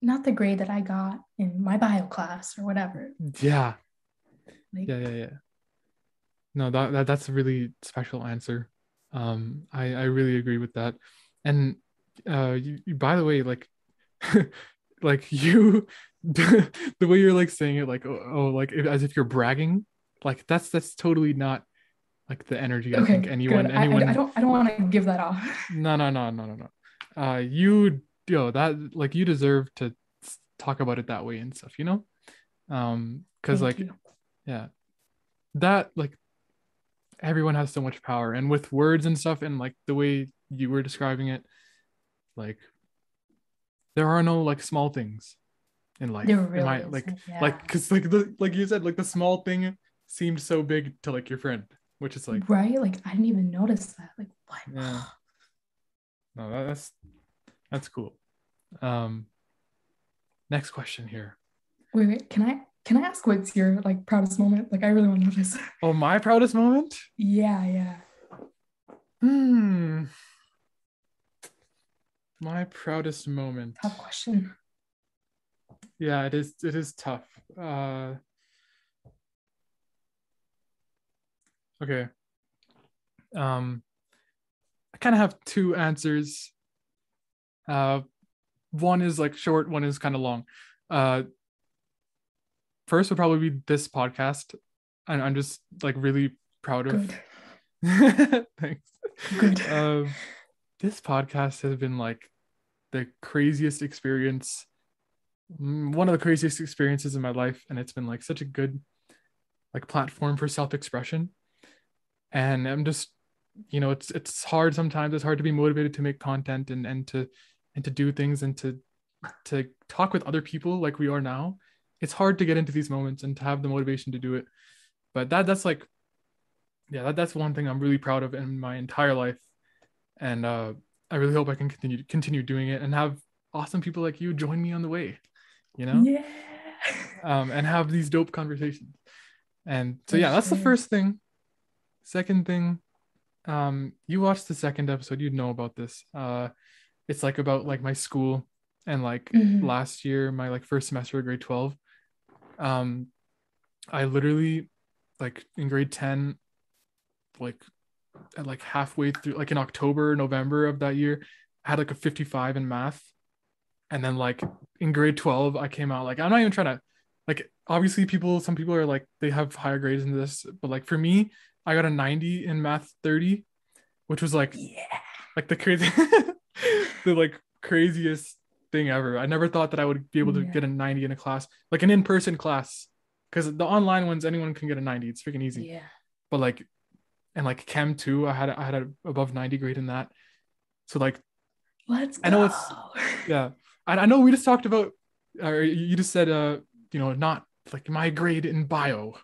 not the grade that I got in my bio class or whatever. yeah. Like, yeah yeah yeah. No that, that that's a really special answer. Um i i really agree with that. And uh you, you- by the way like like you the way you're like saying it like oh, oh like if, as if you're bragging like that's that's totally not like the energy i think anyone good. I- I- anyone I, don't I don't want to give that off. no no no no no no uh you yo that like you deserve to talk about it that way and stuff you know um because like you. yeah that like everyone has so much power and with words and stuff and like the way you were describing it like there are no like small things in life There in really my- like yeah. like because like the like you said like the small thing seemed so big to like your friend which is like right? Like I didn't even notice that. Like what? Yeah. no that- that's that's cool um next question here Wait, wait, can I can I ask what's your like proudest moment? Like I really want to know this. oh my proudest moment yeah, yeah. hmm my proudest moment Tough question. yeah it is it is tough uh okay um i kind of have two answers uh one is like short one is kind of long uh first would probably be this podcast and i'm just like really proud of Good. thanks Good. um, this podcast has been like the craziest experience, mm, one of the craziest experiences in my life, and it's been like such a good like platform for self-expression. And I'm just, you know, it's it's hard sometimes. It's hard to be motivated to make content and and to and to do things and to to talk with other people like we are now. It's hard to get into these moments and to have the motivation to do it. But that that's like yeah, that, that's one thing I'm really proud of in my entire life. And uh, I really hope I can continue continue doing it and have awesome people like you join me on the way, you know, Yeah. um, and have these dope conversations. And so yeah, that's the first thing. Second thing, um, you watched the second episode, you'd know about this. Uh, it's like about like my school and like Mhm. last year, my like first semester of grade 12. Um, I literally like in grade 10, like at like halfway through, like in October, November of that year, I had like a 55 in math. And then like in grade 12, I came out like I'm not even trying to like obviously people, some people are like they have higher grades in this, but like for me, I got a 90 in math 30, which was like Yeah. like the crazy the like craziest thing ever. I never thought that I would be able to Yeah. get a 90 in a class, like an in-person class. Because the online ones, anyone can get a 90. It's freaking easy. Yeah. But like and like Chem 2, I had I had a above 90 grade in that. So like Let's go. I know it's- yeah. I, I know we just talked about or you just said uh you know not like my grade in bio.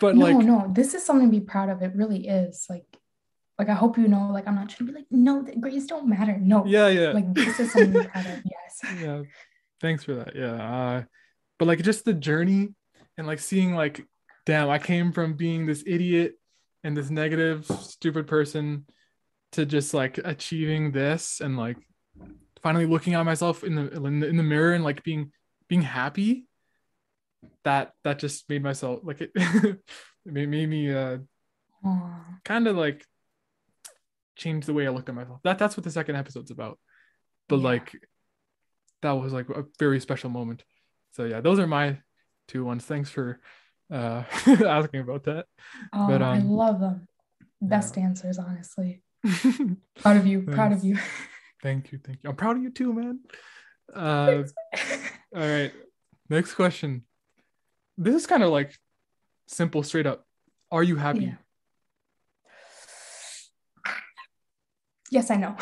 But no, like no, this is something to be proud of. It really is. Like, like I hope you know, like I'm not trying to be like, no, the grades don't matter. No. yeah, yeah. Like this is something to be proud of. Yes. yeah thanks for that yeah uh but like just the journey and like seeing like damn i came from being this idiot and this negative stupid person to just like achieving this and like finally looking at myself in the in the, in the mirror and like being being happy that that just made myself like it, it made, made me uh kind of like change the way I looked at myself. That that's what the second episode's about. But Yeah. like that was like a very special moment. So yeah, those are my two ones. Thanks for uh asking about that. Oh, But, I um, love them. Best answers, honestly. Proud of you. Proud of you. thank you, thank you. I'm proud of you too, man. Uh all right. Next question. This is kind of like simple, straight up. Are you happy? Yeah. yes, I know.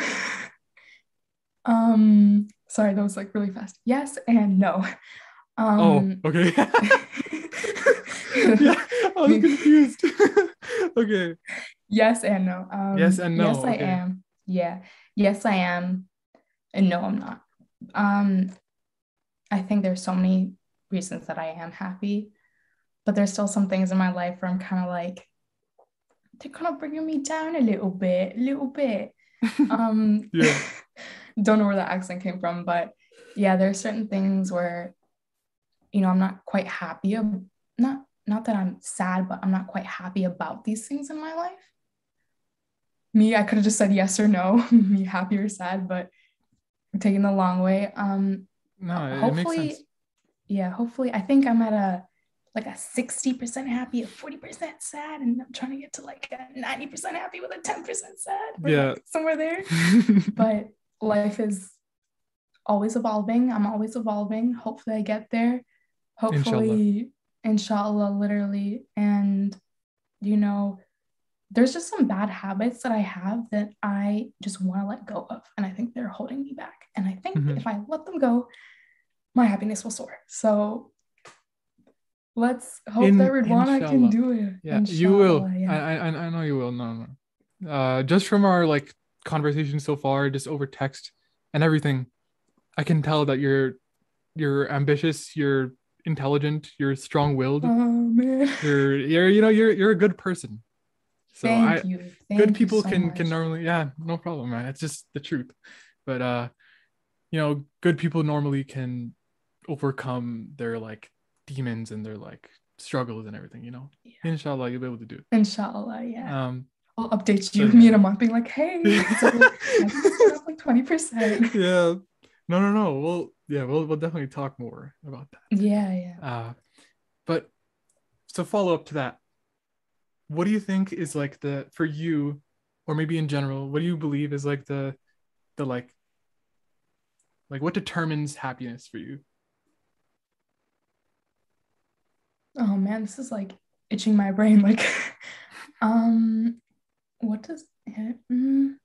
um, sorry, that was like really fast. Yes and no. Um, Oh, okay. yeah, I was confused. okay. yes and no. Um, Yes and no, Yes, I am. Yeah. Yes, I am. And no, I'm not. Um, I think there's so many reasons that I am happy, but there's still some things in my life where I'm kind of like, they're kind of bringing me down a little bit, a little bit. Um, Yeah. don't know where that accent came from, but yeah, there are certain things where, you know, I'm not quite happy. ab- Not not that I'm sad, but I'm not quite happy about these things in my life. Me, I could have just said yes or no, me happy or sad, but taking the long way. Um, No, it, it makes hopefully, sense. Yeah, hopefully, I think I'm at a like a 60% happy, a 40% sad, and I'm trying to get to like a 90% happy with a 10% sad. Yeah. like, somewhere there but life is always evolving. I'm always evolving. Hopefully, I get there. Hopefully, inshallah, literally. And, you know, there's just some bad habits that I have that I just want to let go of. And I think they're holding me back. And I think Mhm. if I let them go, my happiness will soar. So let's hope In- that Ridwana can do it. Yeah, you will. Inshallah, I. I I know you will. No, no. Uh, just from our like conversation so far, just over text and everything, I can tell that you're you're ambitious, you're intelligent, you're strong-willed, Oh man. you're you're you know you're you're a good person. So Thank I you. Thank good people so can can normally yeah no problem man it's just the truth but uh you know good people normally can overcome their like demons and their like struggles and everything you know Yeah. inshallah you'll be able to do it Inshallah, yeah. um I'll update so, you me yeah. in a month, being like, hey, it's I think up like 20%. yeah no no no we'll yeah we'll, we'll definitely talk more about that Yeah, yeah. uh but so follow up to that what do you think is like the for you or maybe in general what do you believe is like the the like like what determines happiness for you Oh man, this is like itching my brain. Like, um, what does it? Mm,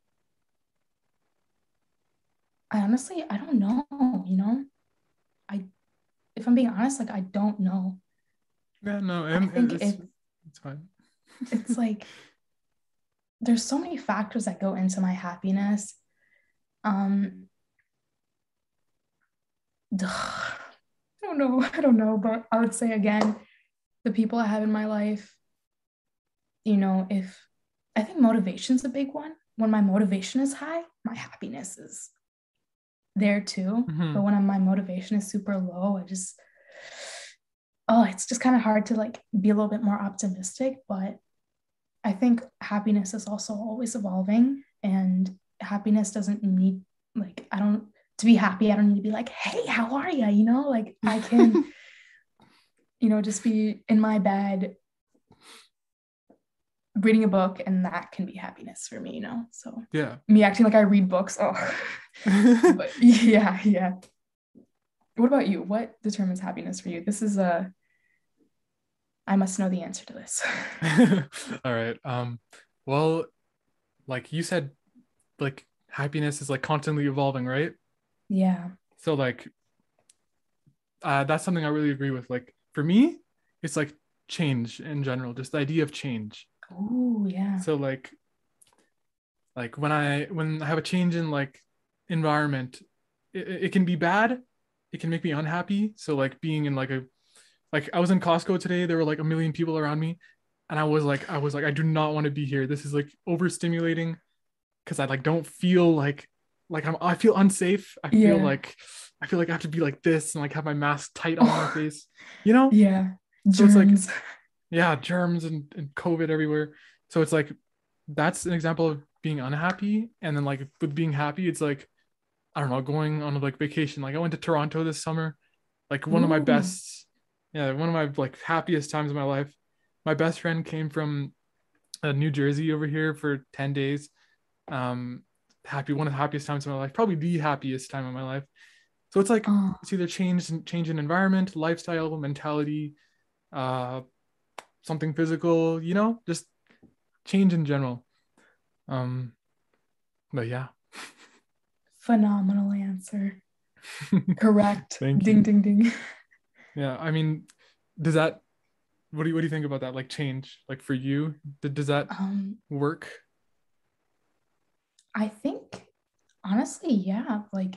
I honestly, I don't know. You know, I, if I'm being honest, like I don't know. yeah no i think it's, it- it's fine It's like there's so many factors that go into my happiness. Um, I don't know. I don't know, but I would say again, the people I have in my life, you know, if I think motivation's a big one. When my motivation is high, my happiness is there too. Mhm. But when my motivation is super low, I just, oh, it's just kind of hard to like be a little bit more optimistic. But I think happiness is also always evolving, and happiness doesn't need like I don't to be happy. I don't need to be like, hey, how are you? You know, like I can, you know, just be in my bed reading a book, and that can be happiness for me. You know, so yeah me acting like I read books. Oh, but yeah, yeah. What about you? What determines happiness for you? This is a. I must know the answer to this. all right um well like you said like happiness is like constantly evolving right yeah. so like uh that's something i really agree with like for me it's like change in general just the idea of change. Oh, yeah. so like like when i when i have a change in like environment it, it can be bad it can make me unhappy. So like being in like a like i was in costco today there were like a million people around me and i was like i was like i do not want to be here. This is like overstimulating because i like don't feel like like i'm i feel unsafe. I feel like i feel like i have to be like this and like have my mask tight on my face you know? Yeah. So it's like- yeah germs and, and covid everywhere. So it's like that's an example of being unhappy. And then like with being happy it's like i don't know going on a like vacation. Like i went to toronto this summer. Like one of my best yeah one of my like happiest times of my life. My best friend came from uh, new jersey over here for 10 days. Um happy one of the happiest times of my life probably the happiest time of my life so it's like Oh, it's either change change in environment lifestyle mentality uh something physical you know just change in general um but yeah phenomenal answer. Correct. Thank ding, you. ding, ding. yeah i mean does that what do you what do you think about that like change like for you does that Um, work I think honestly, yeah, like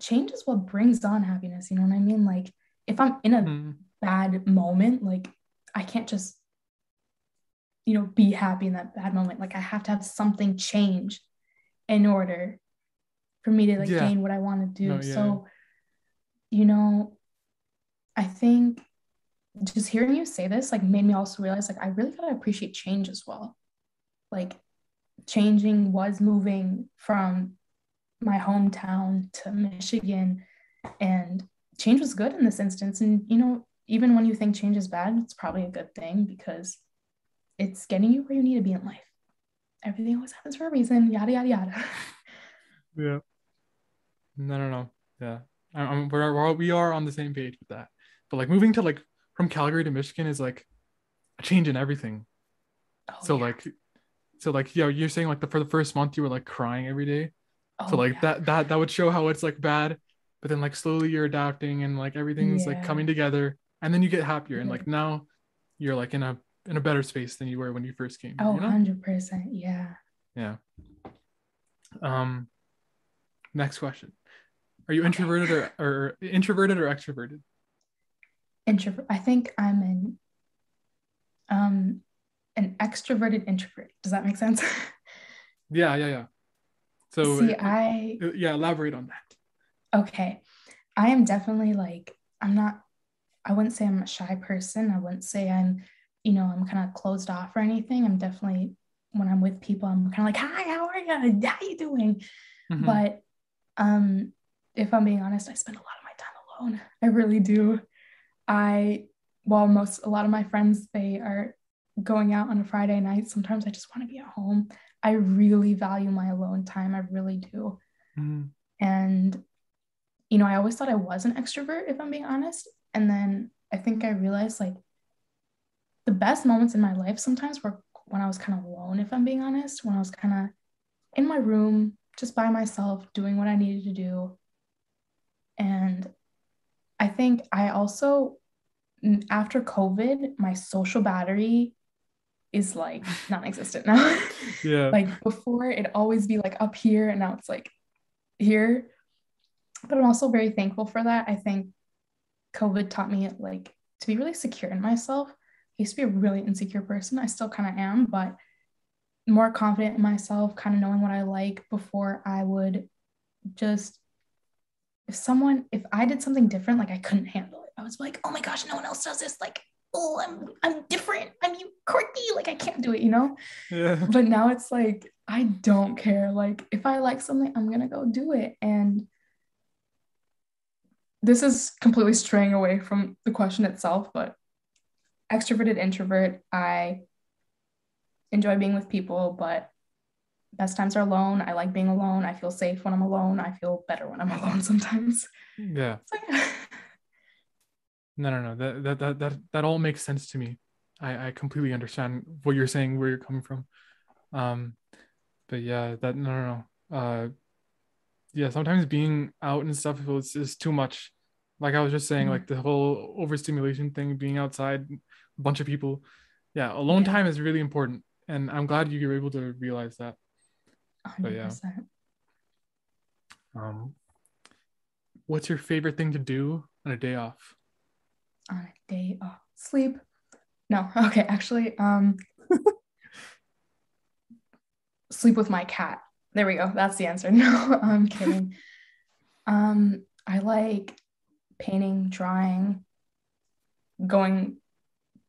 change is what brings on happiness. You know what I mean? Like if I'm in a Hmm. bad moment, like I can't just, you know, be happy in that bad moment. Like I have to have something change in order for me to like Yeah. gain what I want to do. No, yeah, so, you know, I think just hearing you say this like made me also realize like I really gotta appreciate change as well. Like changing was moving from my hometown to Michigan and change was good in this instance. And you know even when you think change is bad it's probably a good thing because it's getting you where you need to be in life. Everything always happens for a reason yada yada yada. Yeah. No no no. Yeah. I'm, we're, we're we are on the same page with that. But like moving to like from calgary to michigan is like a change in everything. Oh, so yeah. like so like yeah you're saying like the for the first month you were like crying every day so Oh, like yeah. that that that would show how it's like bad but then like slowly you're adapting and like everything's like coming together and then you get happier and like now you're like in a in a better space than you were when you first came Oh, you know 100%. Yeah. yeah um next question are you introverted or, or introverted or extroverted Introvert. I think I'm an um an extroverted introvert. Does that make sense? yeah yeah yeah so See, uh, I uh, yeah elaborate on that okay. I am definitely like I'm not I wouldn't say I'm a shy person. I wouldn't say I'm, you know, I'm kind of closed off or anything. I'm definitely when I'm with people, I'm kind of like, hi, how are you? How are you doing? Mhm. But um, if I'm being honest, I spend a lot of my time alone. I really do. I, while most, a lot of my friends, they are going out on a Friday night. Sometimes I just want to be at home. I really value my alone time. I really do. Mhm. And, you know, I always thought I was an extrovert, if I'm being honest. And then I think I realized like the best moments in my life sometimes were when I was kind of alone, if I'm being honest, when I was kind of in my room, just by myself, doing what I needed to do. And I think I also, after COVID, my social battery is like non existent now. yeah like before, it'd always be like up here, and now it's like here. But I'm also very thankful for that. I think COVID taught me like to be really secure in myself. I used to be a really insecure person. I still kind of am, but more confident in myself, kind of knowing what I like before I would just if someone if I did something different, like I couldn't handle it. I was like, oh my gosh, no one else does this. Like, oh, I'm I'm different. I'm quirky. Like I can't do it, you know? yeah But now it's like I don't care. Like if I like something, I'm gonna go do it. And this is completely straying away from the question itself, but extroverted introvert, I enjoy being with people, but best times are alone. I like being alone. I feel safe when I'm alone. I feel better when I'm alone sometimes. yeah So, yeah. No, no, no. That that that that, that all makes sense to me. I I completely understand what you're saying, where you're coming from. Um, but yeah, that no, no, no. Uh, yeah. Sometimes being out and stuff is is too much. Like I was just saying, Mhm. like the whole overstimulation thing, being outside, a bunch of people. Yeah, alone Yeah. time is really important, and I'm glad you were able to realize that. But yeah. Um, what's your favorite thing to do on a day off? On a day off. Sleep. No, okay, actually, um sleep with my cat. There we go. That's the answer. No, I'm kidding. Um, I like painting, drawing, going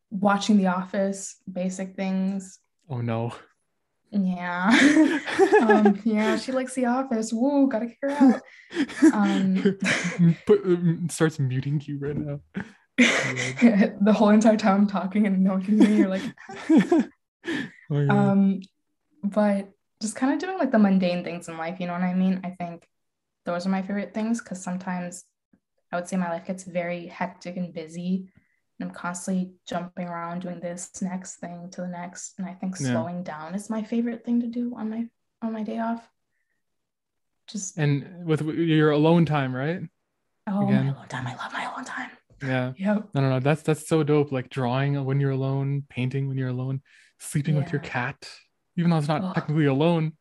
watching The Office, basic things. Oh no. Yeah. um, yeah, she likes The Office. Woo, gotta kick her out. Um, Put, um, starts muting you right now. the whole entire time I'm talking and no one can hear me. You're like, Oh, um, but just kind of doing like the mundane things in life, you know what I mean? I think those are my favorite things because sometimes I would say my life gets very hectic and busy. And I'm constantly jumping around doing this next thing to the next. And I think Yeah. slowing down is my favorite thing to do on my on my day off. Just and with your alone time, right? oh again. my alone time. I love my alone time. Yeah. Yep. No, no, no. That's that's so dope. Like drawing when you're alone, painting when you're alone, sleeping with your cat, even though it's not Ugh. technically alone.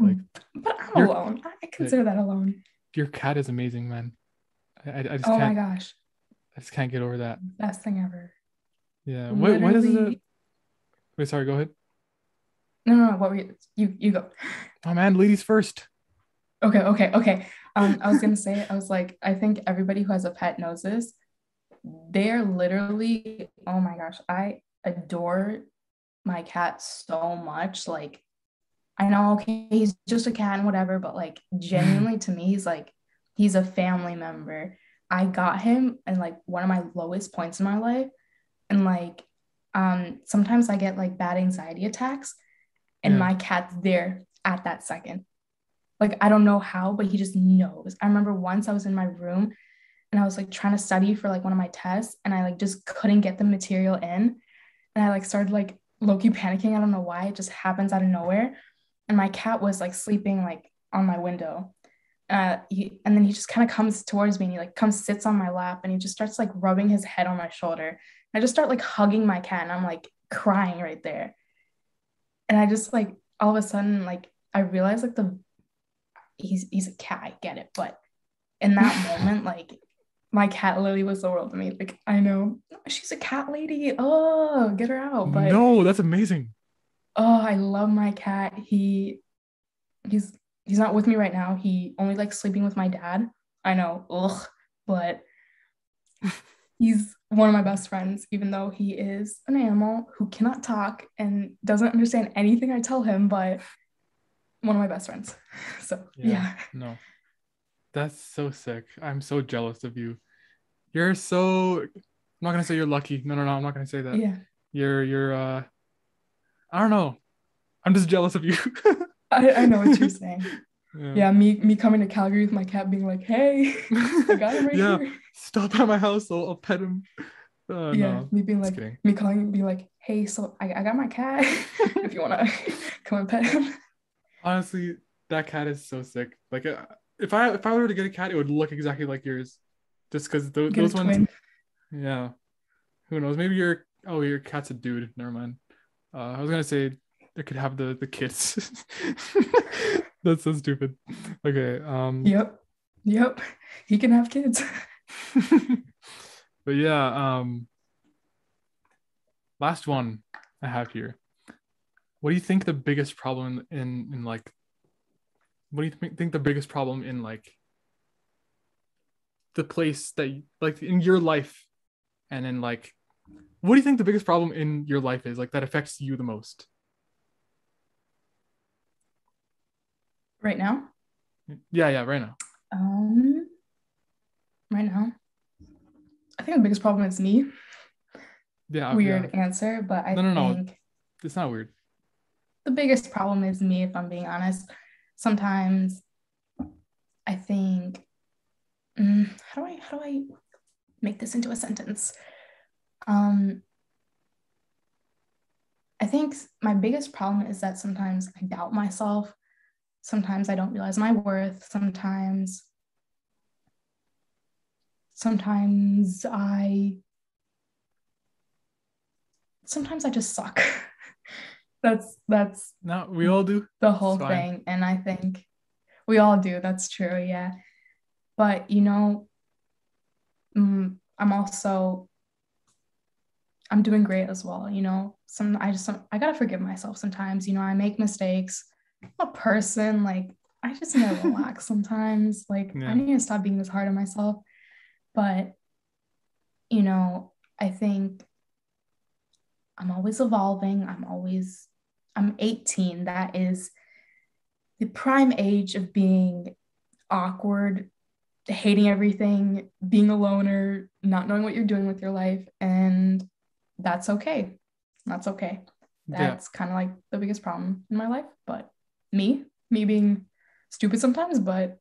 Mm, like- but I'm alone. I consider that alone. Your cat is amazing, man. I, I, just Oh my can't. gosh. I just can't get over that. Best thing ever. Yeah. What what is it? Wait, sorry. Go ahead. No, no, no. What were you? You, you go. Oh man, ladies first. Okay, okay, okay. Um, I was gonna say, I was like, I think everybody who has a pet knows this. They are literally, oh my gosh, I adore my cat so much. Like, I know, okay, he's just a cat and whatever, but like, genuinely to me, he's like, he's a family member. I got him in like one of my lowest points in my life, and like, um, sometimes I get like bad anxiety attacks, and Yeah. my cat's there at that second. Like I don't know how, but he just knows. I remember once I was in my room and I was like trying to study for like one of my tests and I like just couldn't get the material in. And I like started like low-key panicking. I don't know why. It just happens out of nowhere. And my cat was like sleeping like on my window. Uh, he, and then he just kind of comes towards me and he like comes sits on my lap and he just starts like rubbing his head on my shoulder. I just start like hugging my cat and I'm like crying right there. And I just like all of a sudden like I realize like the he's he's a cat, I get it, but in that moment, like my cat Lily was the world to me. Like I know she's a cat lady. Oh, get her out. But no, that's amazing. Oh, I love my cat. He he's he's not with me right now. He only likes sleeping with my dad. I know, ugh, but he's one of my best friends, even though he is an animal who cannot talk and doesn't understand anything I tell him, but one of my best friends. So yeah. yeah. No. That's so sick. I'm so jealous of you. You're so I'm not gonna say you're lucky. No, no, no, I'm not gonna say that. Yeah. You're you're uh I don't know. I'm just jealous of you. I, I know what you're saying. Yeah. yeah. me me coming to Calgary with my cat being like, hey, I got him right yeah. here. Stop by my house, I'll, I'll pet him. Uh, yeah, no. me being like me calling being like, hey, so I, I got my cat. if you wanna come and pet him. Honestly, that cat is so sick. Like uh, if I if I were to get a cat, it would look exactly like yours, just because those, those ones. Twin. Yeah, who knows? Maybe your oh your cat's a dude. Never mind. Uh, I was gonna say it could have the the kids. That's so stupid. Okay. Um. Yep. Yep. He can have kids. but yeah. Um. Last one I have here. What do you think the biggest problem in in, like what do you think the biggest problem in like the place that you, like in your life and in like what do you think the biggest problem in your life is like that affects you the most? Right now? Yeah yeah right now. Um right now? I think the biggest problem is me. Yeah weird yeah. answer but i no no think no it's not weird the biggest problem is me if i'm being honest sometimes I think, mm, how do I how do I make this into a sentence? Um, I think my biggest problem is that sometimes I doubt myself. Sometimes I don't realize my worth. Sometimes, sometimes I, sometimes I just suck. that's that's no we all do. the whole thing and i think we all do. That's true yeah. But you know mm, i'm also i'm doing great as well you know? Some i just i gotta forgive myself sometimes you know? I make mistakes. I'm a person like i just need to relax sometimes. Like yeah. i need to stop being this hard on myself. But you know i think I'm always evolving. I'm always, I'm 18. That is the prime age of being awkward, hating everything, being a loner, not knowing what you're doing with your life. And that's okay. That's okay. That's yeah. kind of like the biggest problem in my life. But me, me being stupid sometimes, but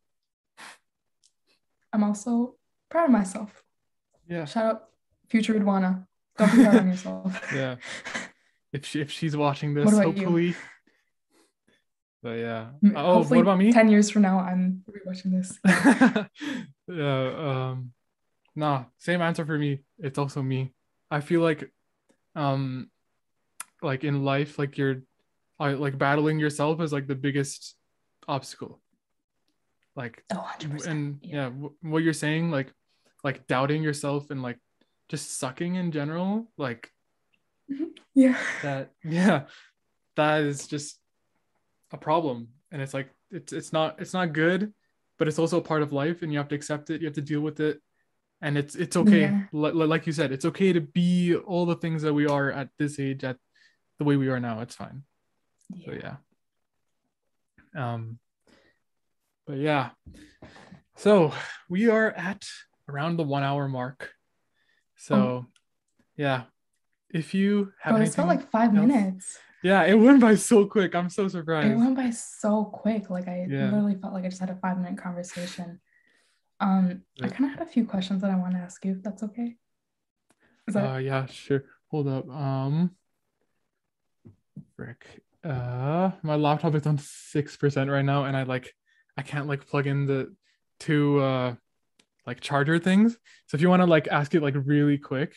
I'm also proud of myself. Yeah. Shout out future Ridwana. Don't be hard on yourself. yeah. If she if she's watching this, hopefully. You? But yeah. Oh, what about me? Ten years from now, I'm rewatching this. yeah. Um. Nah. Same answer for me. It's also me. I feel like, um, like in life, like you're, like battling yourself is like the biggest obstacle. Like, oh, 100%. and yeah, yeah what you're saying, like, like doubting yourself and like just sucking in general like mm-hmm. yeah. that yeah that is just a problem. And it's like it's it's not it's not good but it's also a part of life and you have to accept it you have to deal with it. And it's it's okay yeah. L- like you said it's okay to be all the things that we are at this age at the way we are now. It's fine. Yeah. so yeah. Um but yeah. So we are at around the one hour mark so, oh. yeah, if you have, oh, it felt like five else, minutes. Yeah, it went by so quick. I'm so surprised. It went by so quick. Like I yeah. literally felt like I just had a five minute conversation. Um, I kind of had a few questions that I want to ask you. If that's okay. Is that... Uh, yeah, sure. Hold up. Um, frick. Uh, my laptop is on six percent right now, and I like, I can't like plug in the two uh, like charger things. So if you want to like ask it like really quick,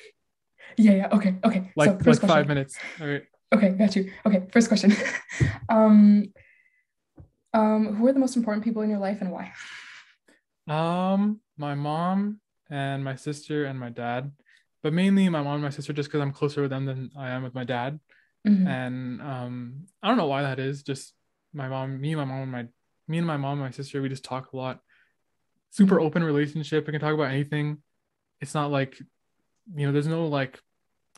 Yeah, yeah. Okay, okay. like so like first five minutes. All right. Okay, got you. Okay, first question. um, um, who are the most important people in your life and why? Um, my mom and my sister and my dad, but mainly my mom and my sister, just because I'm closer with them than I am with my dad. Mhm. And um, I don't know why that is. Just my mom, me, and my mom, and my me and my mom and my sister, we just talk a lot. Super open relationship. We can talk about anything. It's not like, you know, there's no like,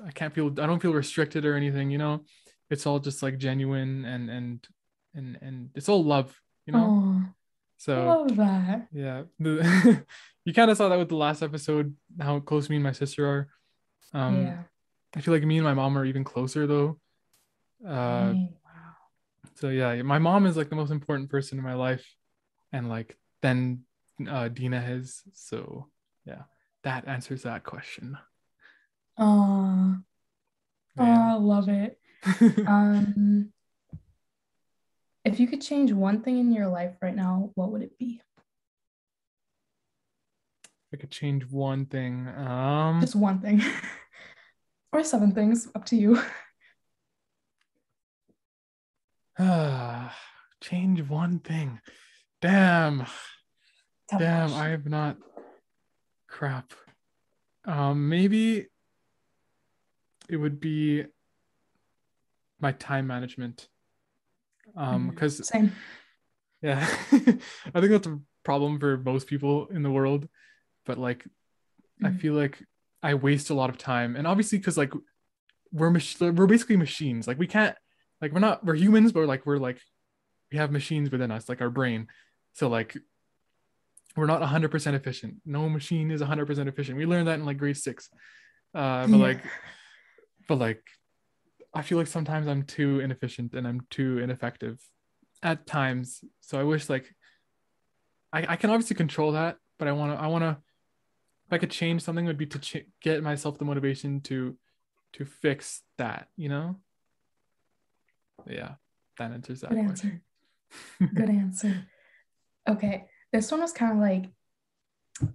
I can't feel, I don't feel restricted or anything. You know, it's all just like genuine and and and and it's all love. You know, Oh, so. love that. Yeah, the, you kind of saw that with the last episode, how close me and my sister are. Um, yeah. I feel like me and my mom are even closer though. Uh, wow. so yeah, my mom is like the most important person in my life, and like then uh, Dina is. So yeah, that answers that question. Oh, oh, I love it. Um, if you could change one thing in your life right now, what would it be? I could change one thing. Um, Just one thing. or seven things, up to you. change one thing. Damn. Tough Damn, question. I have not. Crap. Um, think it would be my time management. Um, because Same. yeah, I think that's a problem for most people in the world. But like, I Mhm. feel like I waste a lot of time, and obviously, because like we're mach- we're basically machines. Like we can't like we're not we're humans, but like we're like we have machines within us, like our brain. So like we're not 100% efficient. No machine is 100% efficient. We learned that in like grade six. Uh, but Yeah. like, but like, I feel like sometimes I'm too inefficient and I'm too ineffective at times. So I wish like I, I can obviously control that, but I want to I want to if I could change something would be to ch- get myself the motivation to to fix that, you know? Yeah, that answers that Good question. answer. Good answer. Okay. This one was kind of like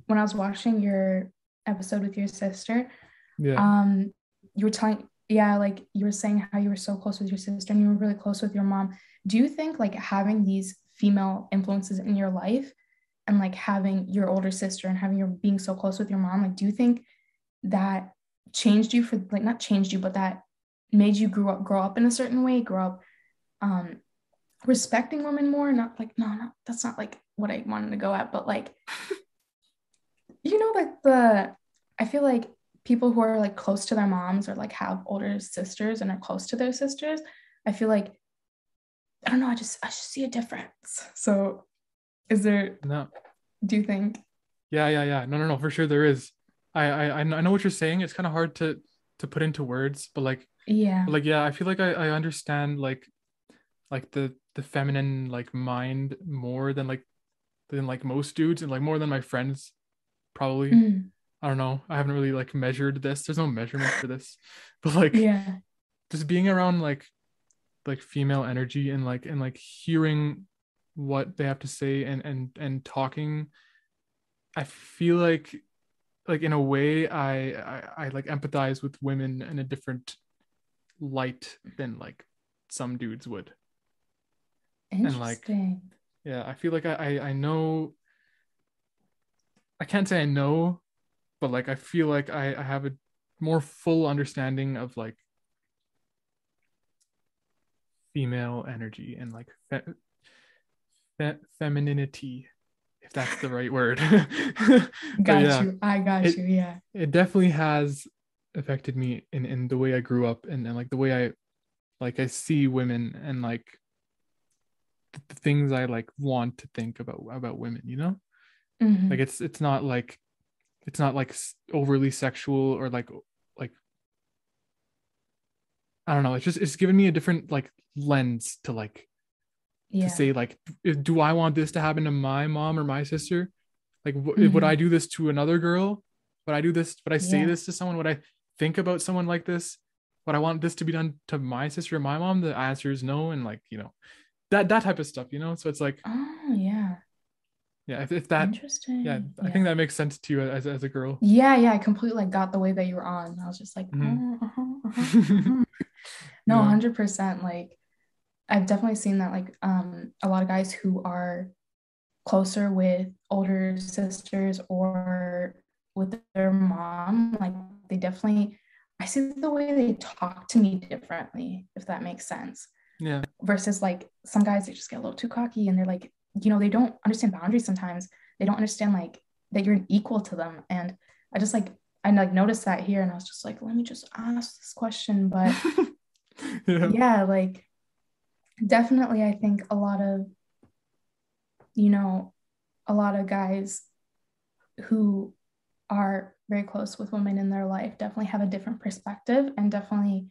when I was watching your episode with your sister, Yeah. um, you were telling, yeah, like you were saying how you were so close with your sister and you were really close with your mom. Do you think like having these female influences in your life and like having your older sister and having your being so close with your mom, like do you think that changed you for like not changed you, but that made you grow up grow up in a certain way, grow up um respecting women more? Not like no, no, that's not like what I wanted to go at, but like you know, like the I feel like people who are like close to their moms or like have older sisters and are close to their sisters, I feel like I don't know, I just I just see a difference. So is there no. do you think Yeah, yeah, yeah. No, no, no. For sure, there is. I, I, I know what you're saying. It's kind of hard to to put into words, but like, yeah. but like, yeah, I feel like I, I understand like, like the the feminine like mind more than like, than like most dudes, and like more than my friends, probably. Mm, I don't know. I haven't really like measured this. There's no measurement for this, but like, yeah. just being around like, like female energy and like and like hearing what they have to say and and and talking I feel like like in a way I, I I like empathize with women in a different light than like some dudes would. And, like, Yeah, I feel like I I, I know I can't say I know, but like I feel like I, I have a more full understanding of like female energy and like fe- fe- femininity, if that's the right word. Got yeah. you. I got It- you. Yeah. it definitely has affected me in in the way I grew up and, and like the way I like I see women and like the, things I like want to think about about women, you know? Mhm. Like it's it's not like it's not like overly sexual or like like I don't know, it's just it's given me a different like lens to like yeah. to say like do I want this to happen to my mom or my sister? Like w- would Mhm. I do this to another girl? Would I do this? Would I say Yeah. this to someone? Would I think about someone like this? would I want this to be done to my sister or my mom? The answer is no, and like you know, that that type of stuff, you know. So it's like, Oh yeah. yeah, if, if that, Interesting. yeah, I think that makes sense to you as as a girl. Yeah, yeah, I completely like got the way that you were on. I was just like, Mhm. oh, uh-huh, uh-huh, uh-huh. no, Yeah. hundred percent. Like, I've definitely seen that. Like, um, a lot of guys who are closer with older sisters or with their mom, like they definitely. I see the way they talk to me differently, if that makes sense. Yeah, Versus like some guys, they just get a little too cocky and they're like, you know, they don't understand boundaries sometimes. They don't understand like that you're an equal to them. And I just like I like noticed that here and I was just like, let me just ask this question. But yeah, yeah, like definitely I think a lot of you know, a lot of guys who are very close with women in their life definitely have a different perspective and definitely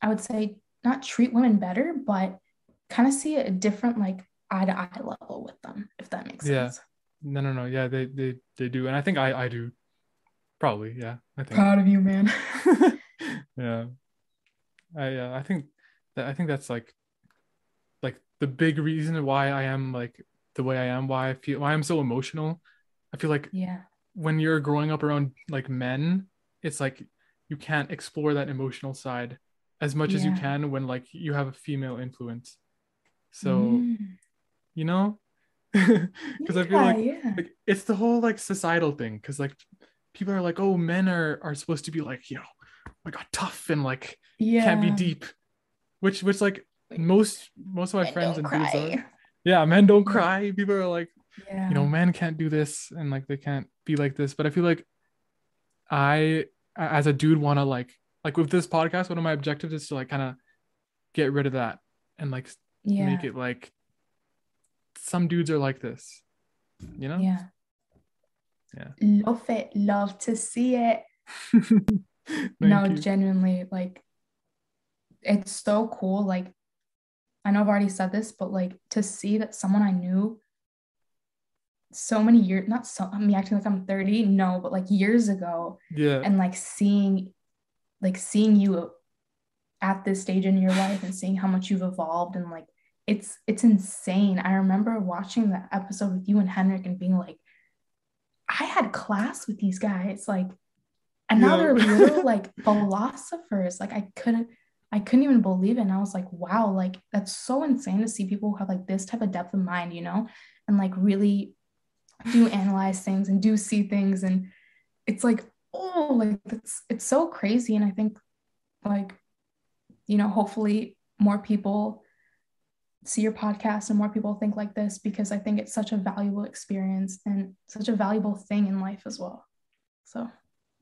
I would say not treat women better, but kind of see a different like eye to eye level with them, if that makes sense. Yeah. sense. no, no, no, yeah, they they they do, and I think I I do, probably, yeah, I think. Proud of you, man. yeah i uh, i think that i think that's like like the big reason why i am like the way i am why i feel why i'm so emotional i feel like yeah. when you're growing up around like men it's like you can't explore that emotional side as much as you can when like you have a female influence. So Mm. you know? Because i feel like yeah. like it's the whole like societal thing because like people are like oh men are are supposed to be like you know like god tough and like yeah. can't be deep. Which which like most most of my Men friends and dudes are. yeah men don't cry. People are like Yeah. you know men can't do this and like they can't be like this. But i feel like i as a dude want to like like with this podcast one of my objectives is to like kind of get rid of that and like yeah. make it like some dudes are like this you know Yeah. Yeah. Love it. Love to see it. No, you. genuinely, like it's so cool. Like I know I've already said this, but like to see that someone I knew so many years, not so me acting like I'm 30, no, but like years ago, yeah and like seeing like seeing you at this stage in your life and seeing how much you've evolved and like it's it's insane. I remember watching the episode with you and Henrik and being like, I had class with these guys, like, and now Yeah. they're little like philosophers. Like I couldn't I couldn't even believe it. And I was like, wow, like that's so insane to see people who have like this type of depth of mind, you know, and like really do analyze things and do see things. And it's like, oh, like it's it's so crazy. And I think like, you know, hopefully more people see your podcast and more people think like this because I think it's such a valuable experience and such a valuable thing in life as well. So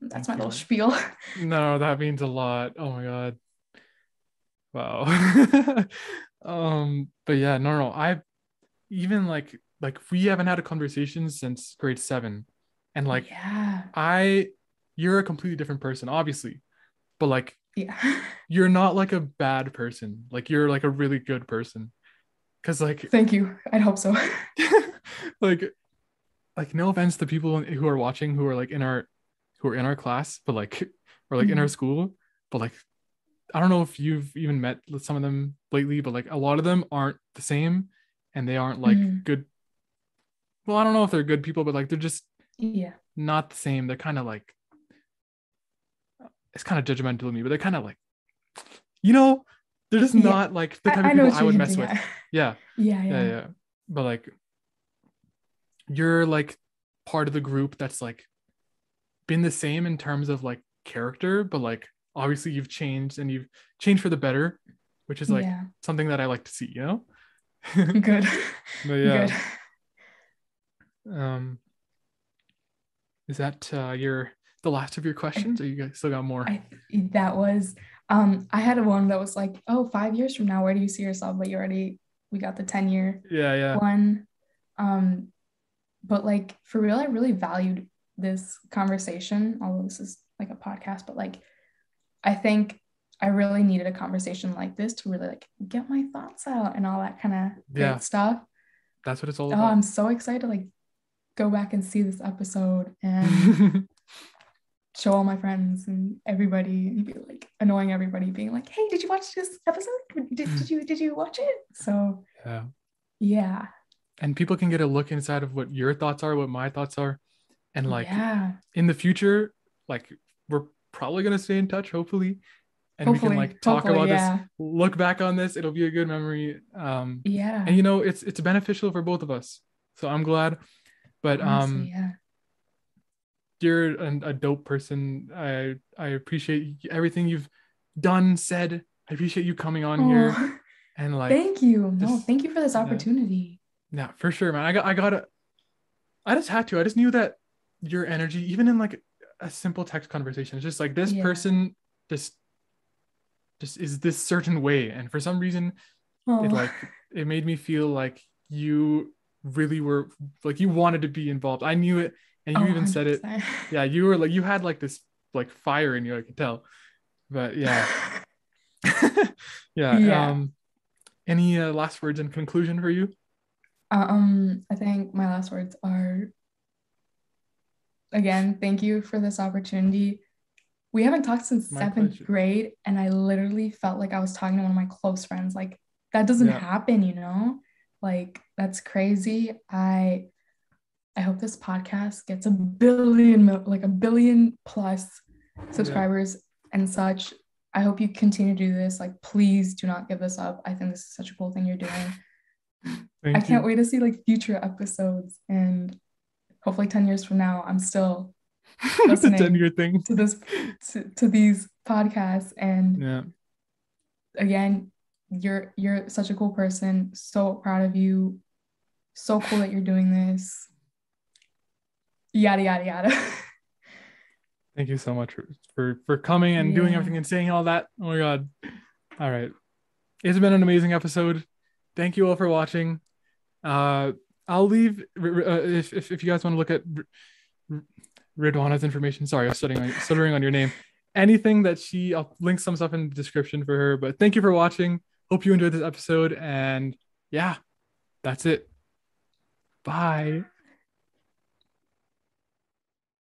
that's Thank my you. little spiel. No, that means a lot. Oh my god. Wow. um, but yeah, no, no. I even like like we haven't had a conversation since grade seven. And like yeah. I you're a completely different person, obviously. But like Yeah. you're not like a bad person. Like you're like a really good person. Cause like Thank you. I'd hope so. like like no offense to people who are watching who are like in our who are in our class but like or like in our Mhm. school but like i don't know if you've even met some of them lately but like a lot of them aren't the same and they aren't like Mhm. good well i don't know if they're good people but like they're just yeah. not the same they're kind of like it's kind of judgmental of me but they're kind of like you know they're just Yeah. not like the type I, I of people what i would mess with yeah Yeah. Yeah. yeah, yeah. But like, you're like part of the group that's like been the same in terms of like character, but like obviously you've changed and you've changed for the better, which is like yeah. something that I like to see, you know? Good. but yeah, Good. um, is that uh, your the last of your questions, or you guys still got more? I that was um I had one that was like, oh, five years from now, where do you see yourself? But you already we got the 10 year yeah, yeah, one. Um, but like for real, I really valued this conversation, although this is like a podcast, but like I think I really needed a conversation like this to really like get my thoughts out and all that kind of Yeah. stuff. that's what it's all Oh, about. I'm so excited to like go back and see this episode and show all my friends and everybody and be like annoying everybody, being like, "Hey, did you watch this episode? Did, did you did you watch it?" So Yeah. yeah, And people can get a look inside of what your thoughts are, what my thoughts are. And like yeah, in the future, like we're probably gonna stay in touch, hopefully. And we can like talk hopefully, about yeah, this, look back on this. It'll be a good memory. Um yeah. and you know it's it's beneficial for both of us. So I'm glad. But um yeah. You're an, a dope person. I I appreciate everything you've done, said. I appreciate you coming on here and like thank you. No, thank you for this opportunity. yeah, for sure, man. I got I gotta I just had to. I just knew that your energy, even in like a simple text conversation, it's just like this Yeah. person just just is this certain way. And for some reason Oh, it like it made me feel like you really were like you wanted to be involved. I knew it and you oh, even said it yeah you were like you had like this like fire in you i could tell but yeah yeah, Yeah. um any uh, last words in conclusion for you Um, I think my last words are again, thank you for this opportunity. We haven't talked since My seventh pleasure. grade, and I literally felt like I was talking to one of my close friends. Like that doesn't Yeah. happen, you know? Like that's crazy. I I hope this podcast gets a billion, like a billion plus subscribers and such. I hope you continue to do this. Like, please do not give this up. I think this is such a cool thing you're doing. Thank I can't you. wait to see like future episodes and hopefully 10 years from now I'm still listening. 10 year thing to this to, to these podcasts and yeah again you're you're such a cool person so proud of you so cool that you're doing this yada yada yada thank you so much for for, for coming and doing everything and saying all that oh my god all right it's been an amazing episode thank you all for watching uh i'll leave uh, if, if if you guys want to look at Ridwana's information. Sorry, I'm stuttering on, stuttering on your name. Anything that she, I'll link some stuff in the description for her. But thank you for watching. Hope you enjoyed this episode. And yeah, that's it. Bye.